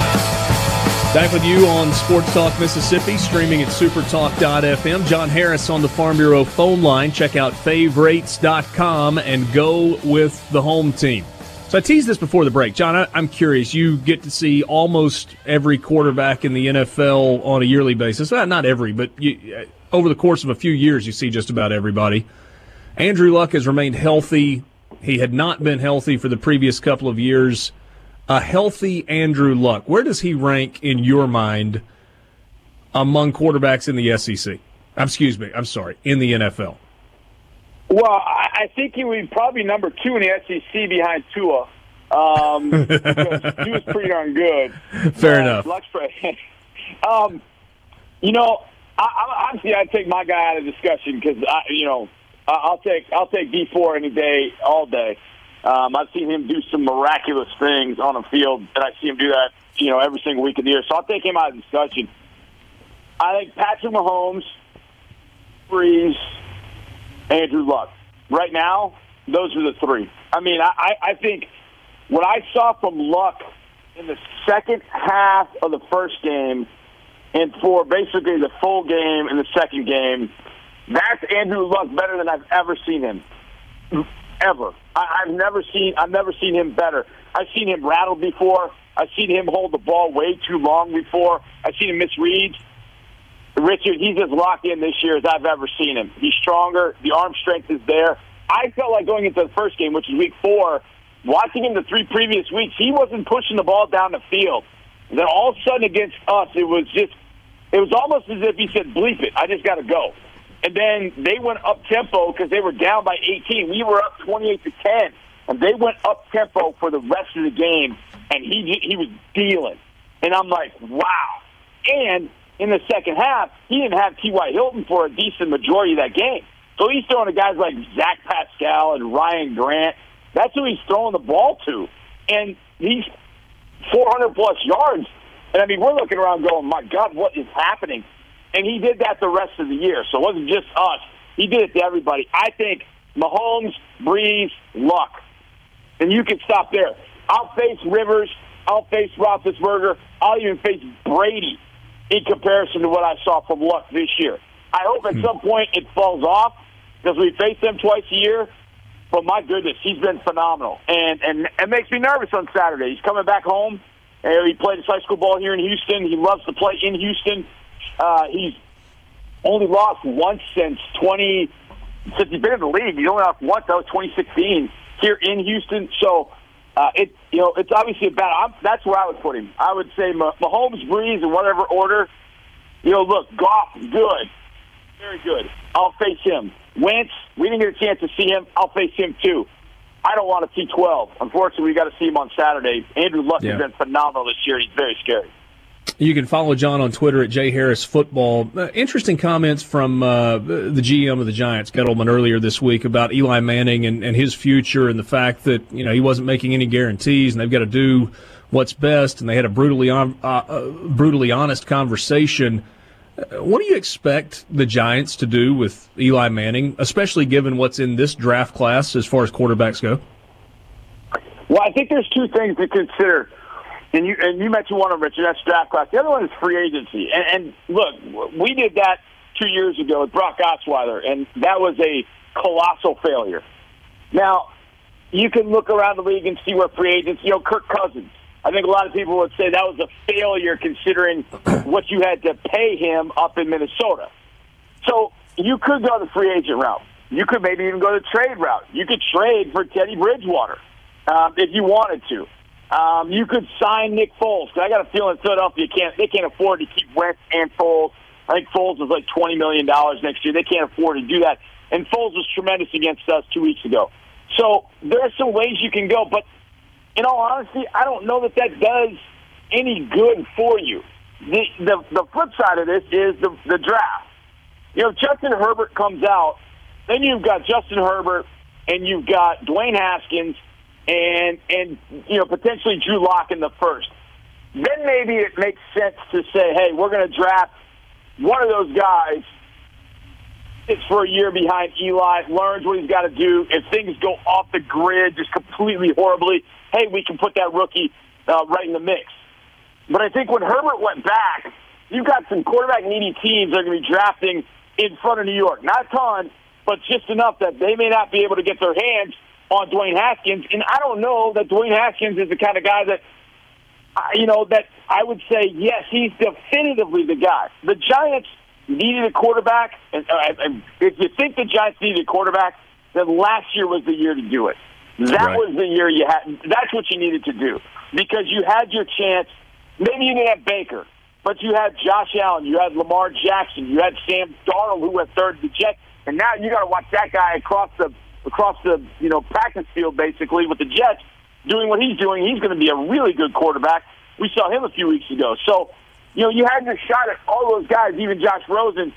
Back with you on Sports Talk Mississippi, streaming at supertalk.fm. John Harris on the Farm Bureau phone line. Check out favorites.com and go with the home team. So I teased this before the break. John, I, I'm curious. You get to see almost every quarterback in the NFL on a yearly basis. Well, not every, but you, uh, over the course of a few years, you see just about everybody. Andrew Luck has remained healthy. He had not been healthy for the previous couple of years. A healthy Andrew Luck, where does he rank in your mind among quarterbacks in the SEC? Excuse me, I'm sorry, in the NFL. Well, I, I think he would probably number two in the SEC behind Tua. Um, he was pretty darn good. Fair Uh, enough. Um, you know, I, I, obviously I'd take my guy out of discussion because I, you know, I, I'll take I'll take D four any day, all day. Um, I've seen him do some miraculous things on the field, and I see him do that, you know, every single week of the year. So I'll take him out of discussion. I think Patrick Mahomes, Brees, Andrew Luck. Right now, those are the three. I mean, I, I think what I saw from Luck in the second half of the first game and for basically the full game in the second game, that's Andrew Luck better than I've ever seen him. Ever. I, I've never seen I've never seen him better. I've seen him rattled before. I've seen him hold the ball way too long before. I've seen him miss reads. Richard, he's as locked in this year as I've ever seen him. He's stronger. The arm strength is there. I felt like going into the first game, which is week four, watching him the three previous weeks, he wasn't pushing the ball down the field. And then all of a sudden against us, it was just, it was almost as if he said, bleep it, I just got to go. And then they went up tempo because they were down by 18. We were up 28 to 10, and they went up tempo for the rest of the game, and he he was dealing. And I'm like, wow. And in the second half, he didn't have T.Y. Hilton for a decent majority of that game. So he's throwing to guys like Zach Pascal and Ryan Grant. That's who he's throwing the ball to. And he's 400 plus yards. And I mean, we're looking around going, my God, what is happening? and he did that the rest of the year. So it wasn't just us. He did it to everybody. I think Mahomes, Brees, Luck, and you can stop there. I'll face Rivers. I'll face Roethlisberger. I'll even face Brady in comparison to what I saw from Luck this year. I hope at some point it falls off because we face them twice a year. But my goodness, he's been phenomenal, and and it makes me nervous on Saturday. He's coming back home. And he played his high school ball here in Houston. He loves to play in Houston. Uh, he's only lost once since 20 since he's been in the league. He's only lost once. That was 2016 here in Houston. So uh, it you know it's obviously a bad. I'm, that's where I would put him. I would say Mah- Mahomes, Brees, in whatever order. You know, look, Goff, good, very good. I'll face him. Wentz, we didn't get a chance to see him. I'll face him too. I don't want to see 12. Unfortunately, we got to see him on Saturday. Andrew Luck Yeah. has been phenomenal this year. He's very scary. You can follow John on Twitter at J Harris Football. Uh, interesting comments from uh, the GM of the Giants, Gettleman, earlier this week about Eli Manning and, and his future and the fact that you know he wasn't making any guarantees and they've got to do what's best. And they had a brutally on, uh, uh, brutally honest conversation. Uh, What do you expect the Giants to do with Eli Manning, especially given what's in this draft class as far as quarterbacks go? Well, I think there's two things to consider. And you and you mentioned one of them, Richard. That's draft class. The other one is free agency. And, and look, we did that two years ago with Brock Osweiler, and that was a colossal failure. Now, you can look around the league and see where free agents. You know, Kirk Cousins. I think a lot of people would say that was a failure considering what you had to pay him up in Minnesota. So you could go the free agent route. You could maybe even go the trade route. You could trade for Teddy Bridgewater um, if you wanted to. Um, you could sign Nick Foles. I got a feeling Philadelphia can't they can't afford to keep Wentz and Foles. I think Foles is like twenty million dollars next year. They can't afford to do that. And Foles was tremendous against us two weeks ago. So there are some ways you can go, but in all honesty, I don't know that that does any good for you. The the, the flip side of this is the the draft. You know, if Justin Herbert comes out, then you've got Justin Herbert and you've got Dwayne Haskins and and you know potentially Drew Lock in the first. Then maybe it makes sense to say, hey, we're going to draft one of those guys. Sits for a year behind Eli, learns what he's got to do. If things go off the grid just completely horribly, hey, we can put that rookie uh, right in the mix. But I think when Herbert went back, you've got some quarterback needy teams that are going to be drafting in front of New York. Not a ton, but just enough that they may not be able to get their hands on Dwayne Haskins. And I don't know that Dwayne Haskins is the kind of guy that, you know, that I would say, yes, he's definitively the guy. The Giants needed a quarterback. And, uh, and if you think the Giants needed a quarterback, then last year was the year to do it. That Right. was the year you had. That's what you needed to do because you had your chance. Maybe you didn't have Baker, but you had Josh Allen, you had Lamar Jackson, you had Sam Darnold, who went third to the Jets, and now you got to watch that guy across the across the you know practice field basically with the Jets doing what he's doing. He's going to be a really good quarterback. We saw him a few weeks ago. So, you know, you had your shot at all those guys, even Josh Rosen.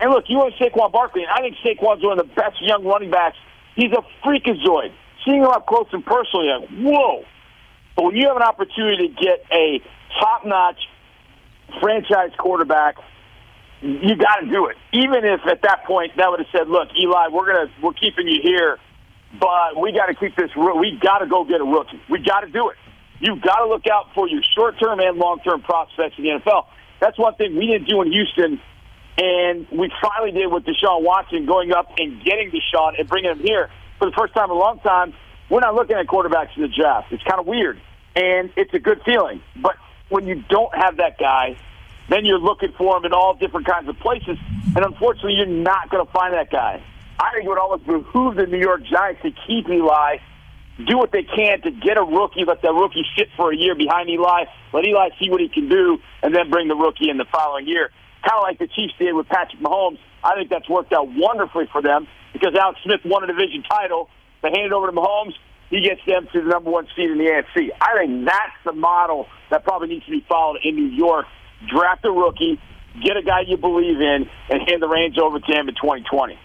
And look, you want Saquon Barkley, and I think Saquon's one of the best young running backs. He's a freakazoid. Seeing him up close and personally, like, whoa. But when you have an opportunity to get a top-notch franchise quarterback, you got to do it. Even if at that point that would have said, "Look, Eli, we're gonna we're keeping you here, but we got to keep this. We got to go get a rookie. We got to do it. You've got to look out for your short-term and long-term prospects in the NFL. That's one thing we didn't do in Houston, and we finally did with Deshaun Watson going up and getting Deshaun and bringing him here for the first time in a long time. We're not looking at quarterbacks in the draft. It's kind of weird, and it's a good feeling. But when you don't have that guy, then you're looking for him in all different kinds of places, and unfortunately, you're not going to find that guy. I think it would almost behoove the New York Giants to keep Eli, do what they can to get a rookie, let that rookie sit for a year behind Eli, let Eli see what he can do, and then bring the rookie in the following year. Kind of like the Chiefs did with Patrick Mahomes. I think that's worked out wonderfully for them because Alex Smith won a division title. They hand it over to Mahomes. He gets them to the number one seed in the AFC. I think that's the model that probably needs to be followed in New York. Draft a rookie, get a guy you believe in, and hand the reins over to him in 2020.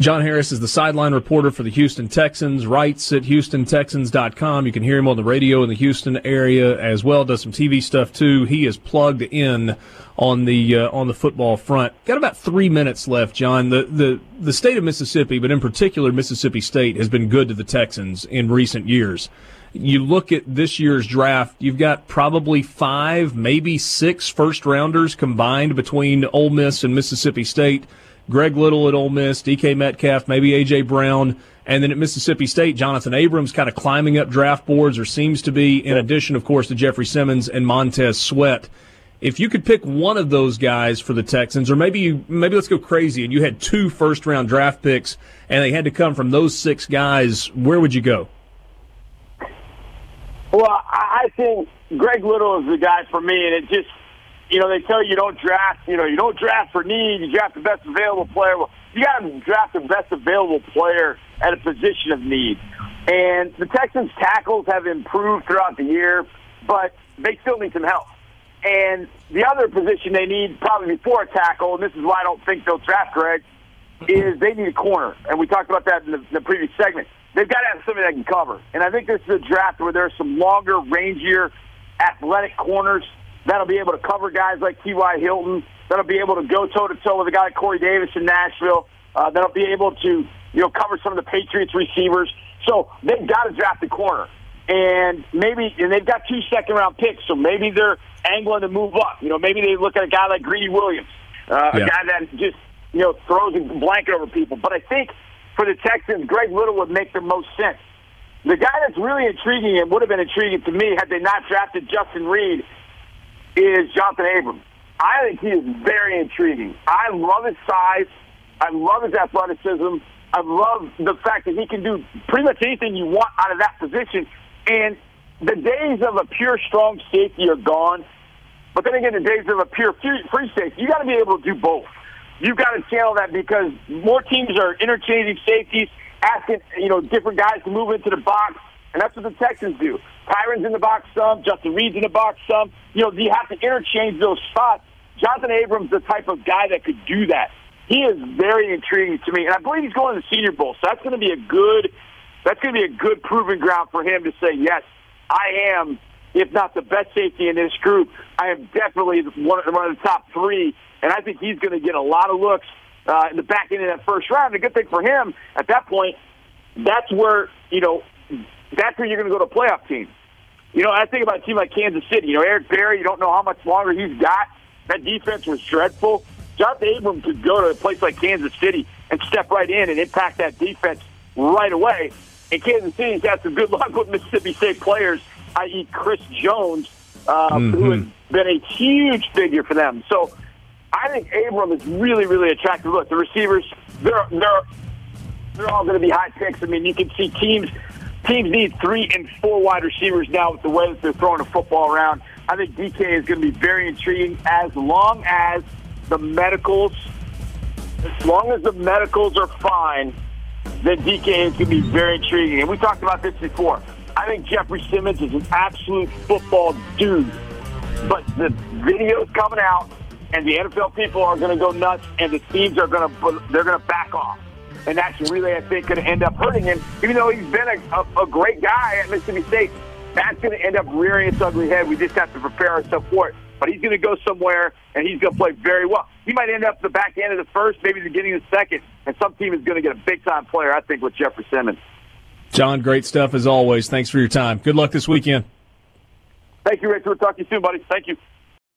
John Harris is the sideline reporter for the Houston Texans, writes at HoustonTexans.com. You can hear him on the radio in the Houston area as well, does some TV stuff too. He is plugged in on the uh, on the football front. Got about three minutes left, John. The, the the state of Mississippi, but in particular Mississippi State, has been good to the Texans in recent years. You look at this year's draft, you've got probably five, maybe six first rounders combined between Ole Miss and Mississippi State. Greg Little at Ole Miss, DK Metcalf, maybe AJ Brown, and then at Mississippi State, Johnathan Abrams kind of climbing up draft boards, or seems to be, in addition, of course, to Jeffrey Simmons and Montez Sweat. If you could pick one of those guys for the Texans, or maybe you maybe let's go crazy and you had two first round draft picks and they had to come from those six guys, where would you go? Well, I think Greg Little is the guy for me, and it just you know, they tell you, you don't draft, you know, you don't draft for need, you draft the best available player. Well, you got to draft the best available player at a position of need. And the Texans' tackles have improved throughout the year, but they still need some help. And the other position they need probably before a tackle, and this is why I don't think they'll draft Greg, is they need a corner. And we talked about that in the, in the previous segment. They've got to have somebody that can cover. And I think this is a draft where there's some longer, rangier, athletic corners that'll be able to cover guys like T.Y. Hilton, that'll be able to go toe to toe with a guy like Corey Davis in Nashville, uh, that'll be able to you know cover some of the Patriots receivers. So they've got to draft the corner, and maybe and they've got two second round picks, so maybe they're angling to move up. You know, maybe they look at a guy like Greedy Williams, uh, yeah. a guy that just you know throws a blanket over people. But I think for the Texans, Greg Little would make the most sense. The guy that's really intriguing and would have been intriguing to me had they not drafted Justin Reid is Johnathan Abrams. I think he is very intriguing. I love his size. I love his athleticism. I love the fact that he can do pretty much anything you want out of that position. And the days of a pure strong safety are gone. But then again, the days of a pure free safety, you got to be able to do both. You've got to channel that because more teams are interchanging safeties, asking you know different guys to move into the box, and that's what the Texans do. Tyrann's in the box some, Justin Reid's in the box some. You know, you have to interchange those spots. Johnathan Abrams, the type of guy that could do that. He is very intriguing to me, and I believe he's going to the Senior Bowl. So that's going to be a good, that's going to be a good proving ground for him to say, yes, I am, if not the best safety in this group, I am definitely one of the top three, and I think he's going to get a lot of looks uh, in the back end of that first round. The good thing for him at that point, that's where you know, that's where you're going to go to a playoff team. You know, I think about a team like Kansas City. You know, Eric Berry, you don't know how much longer he's got. That defense was dreadful. Johnathan Abrams could go to a place like Kansas City and step right in and impact that defense right away. And Kansas City's had some good luck with Mississippi State players, i.e., Chris Jones, uh, mm-hmm. who has been a huge figure for them. So I think Abram is really, really attractive. Look, the receivers, they're they're they're all going to be high picks. I mean, you can see teams teams need three and four wide receivers now with the way that they're throwing the football around. I think DK is going to be very intriguing as long as the medicals, as long as the medicals are fine, then DK is going to be very intriguing. And we talked about this before. I think Jeffery Simmons is an absolute football dude. But the video's coming out, and the NFL people are going to go nuts, and the teams are going to they're going to back off and that's really, I think, going to end up hurting him. Even though he's been a, a, a great guy at Mississippi State, that's going to end up rearing its ugly head. We just have to prepare ourselves for it. But he's going to go somewhere, and he's going to play very well. He might end up the back end of the first, maybe the beginning of the second, and some team is going to get a big time player. I think with Jeffery Simmons. John, great stuff as always. Thanks for your time. Good luck this weekend. Thank you, Rich. We'll talk to you soon, buddy. Thank you.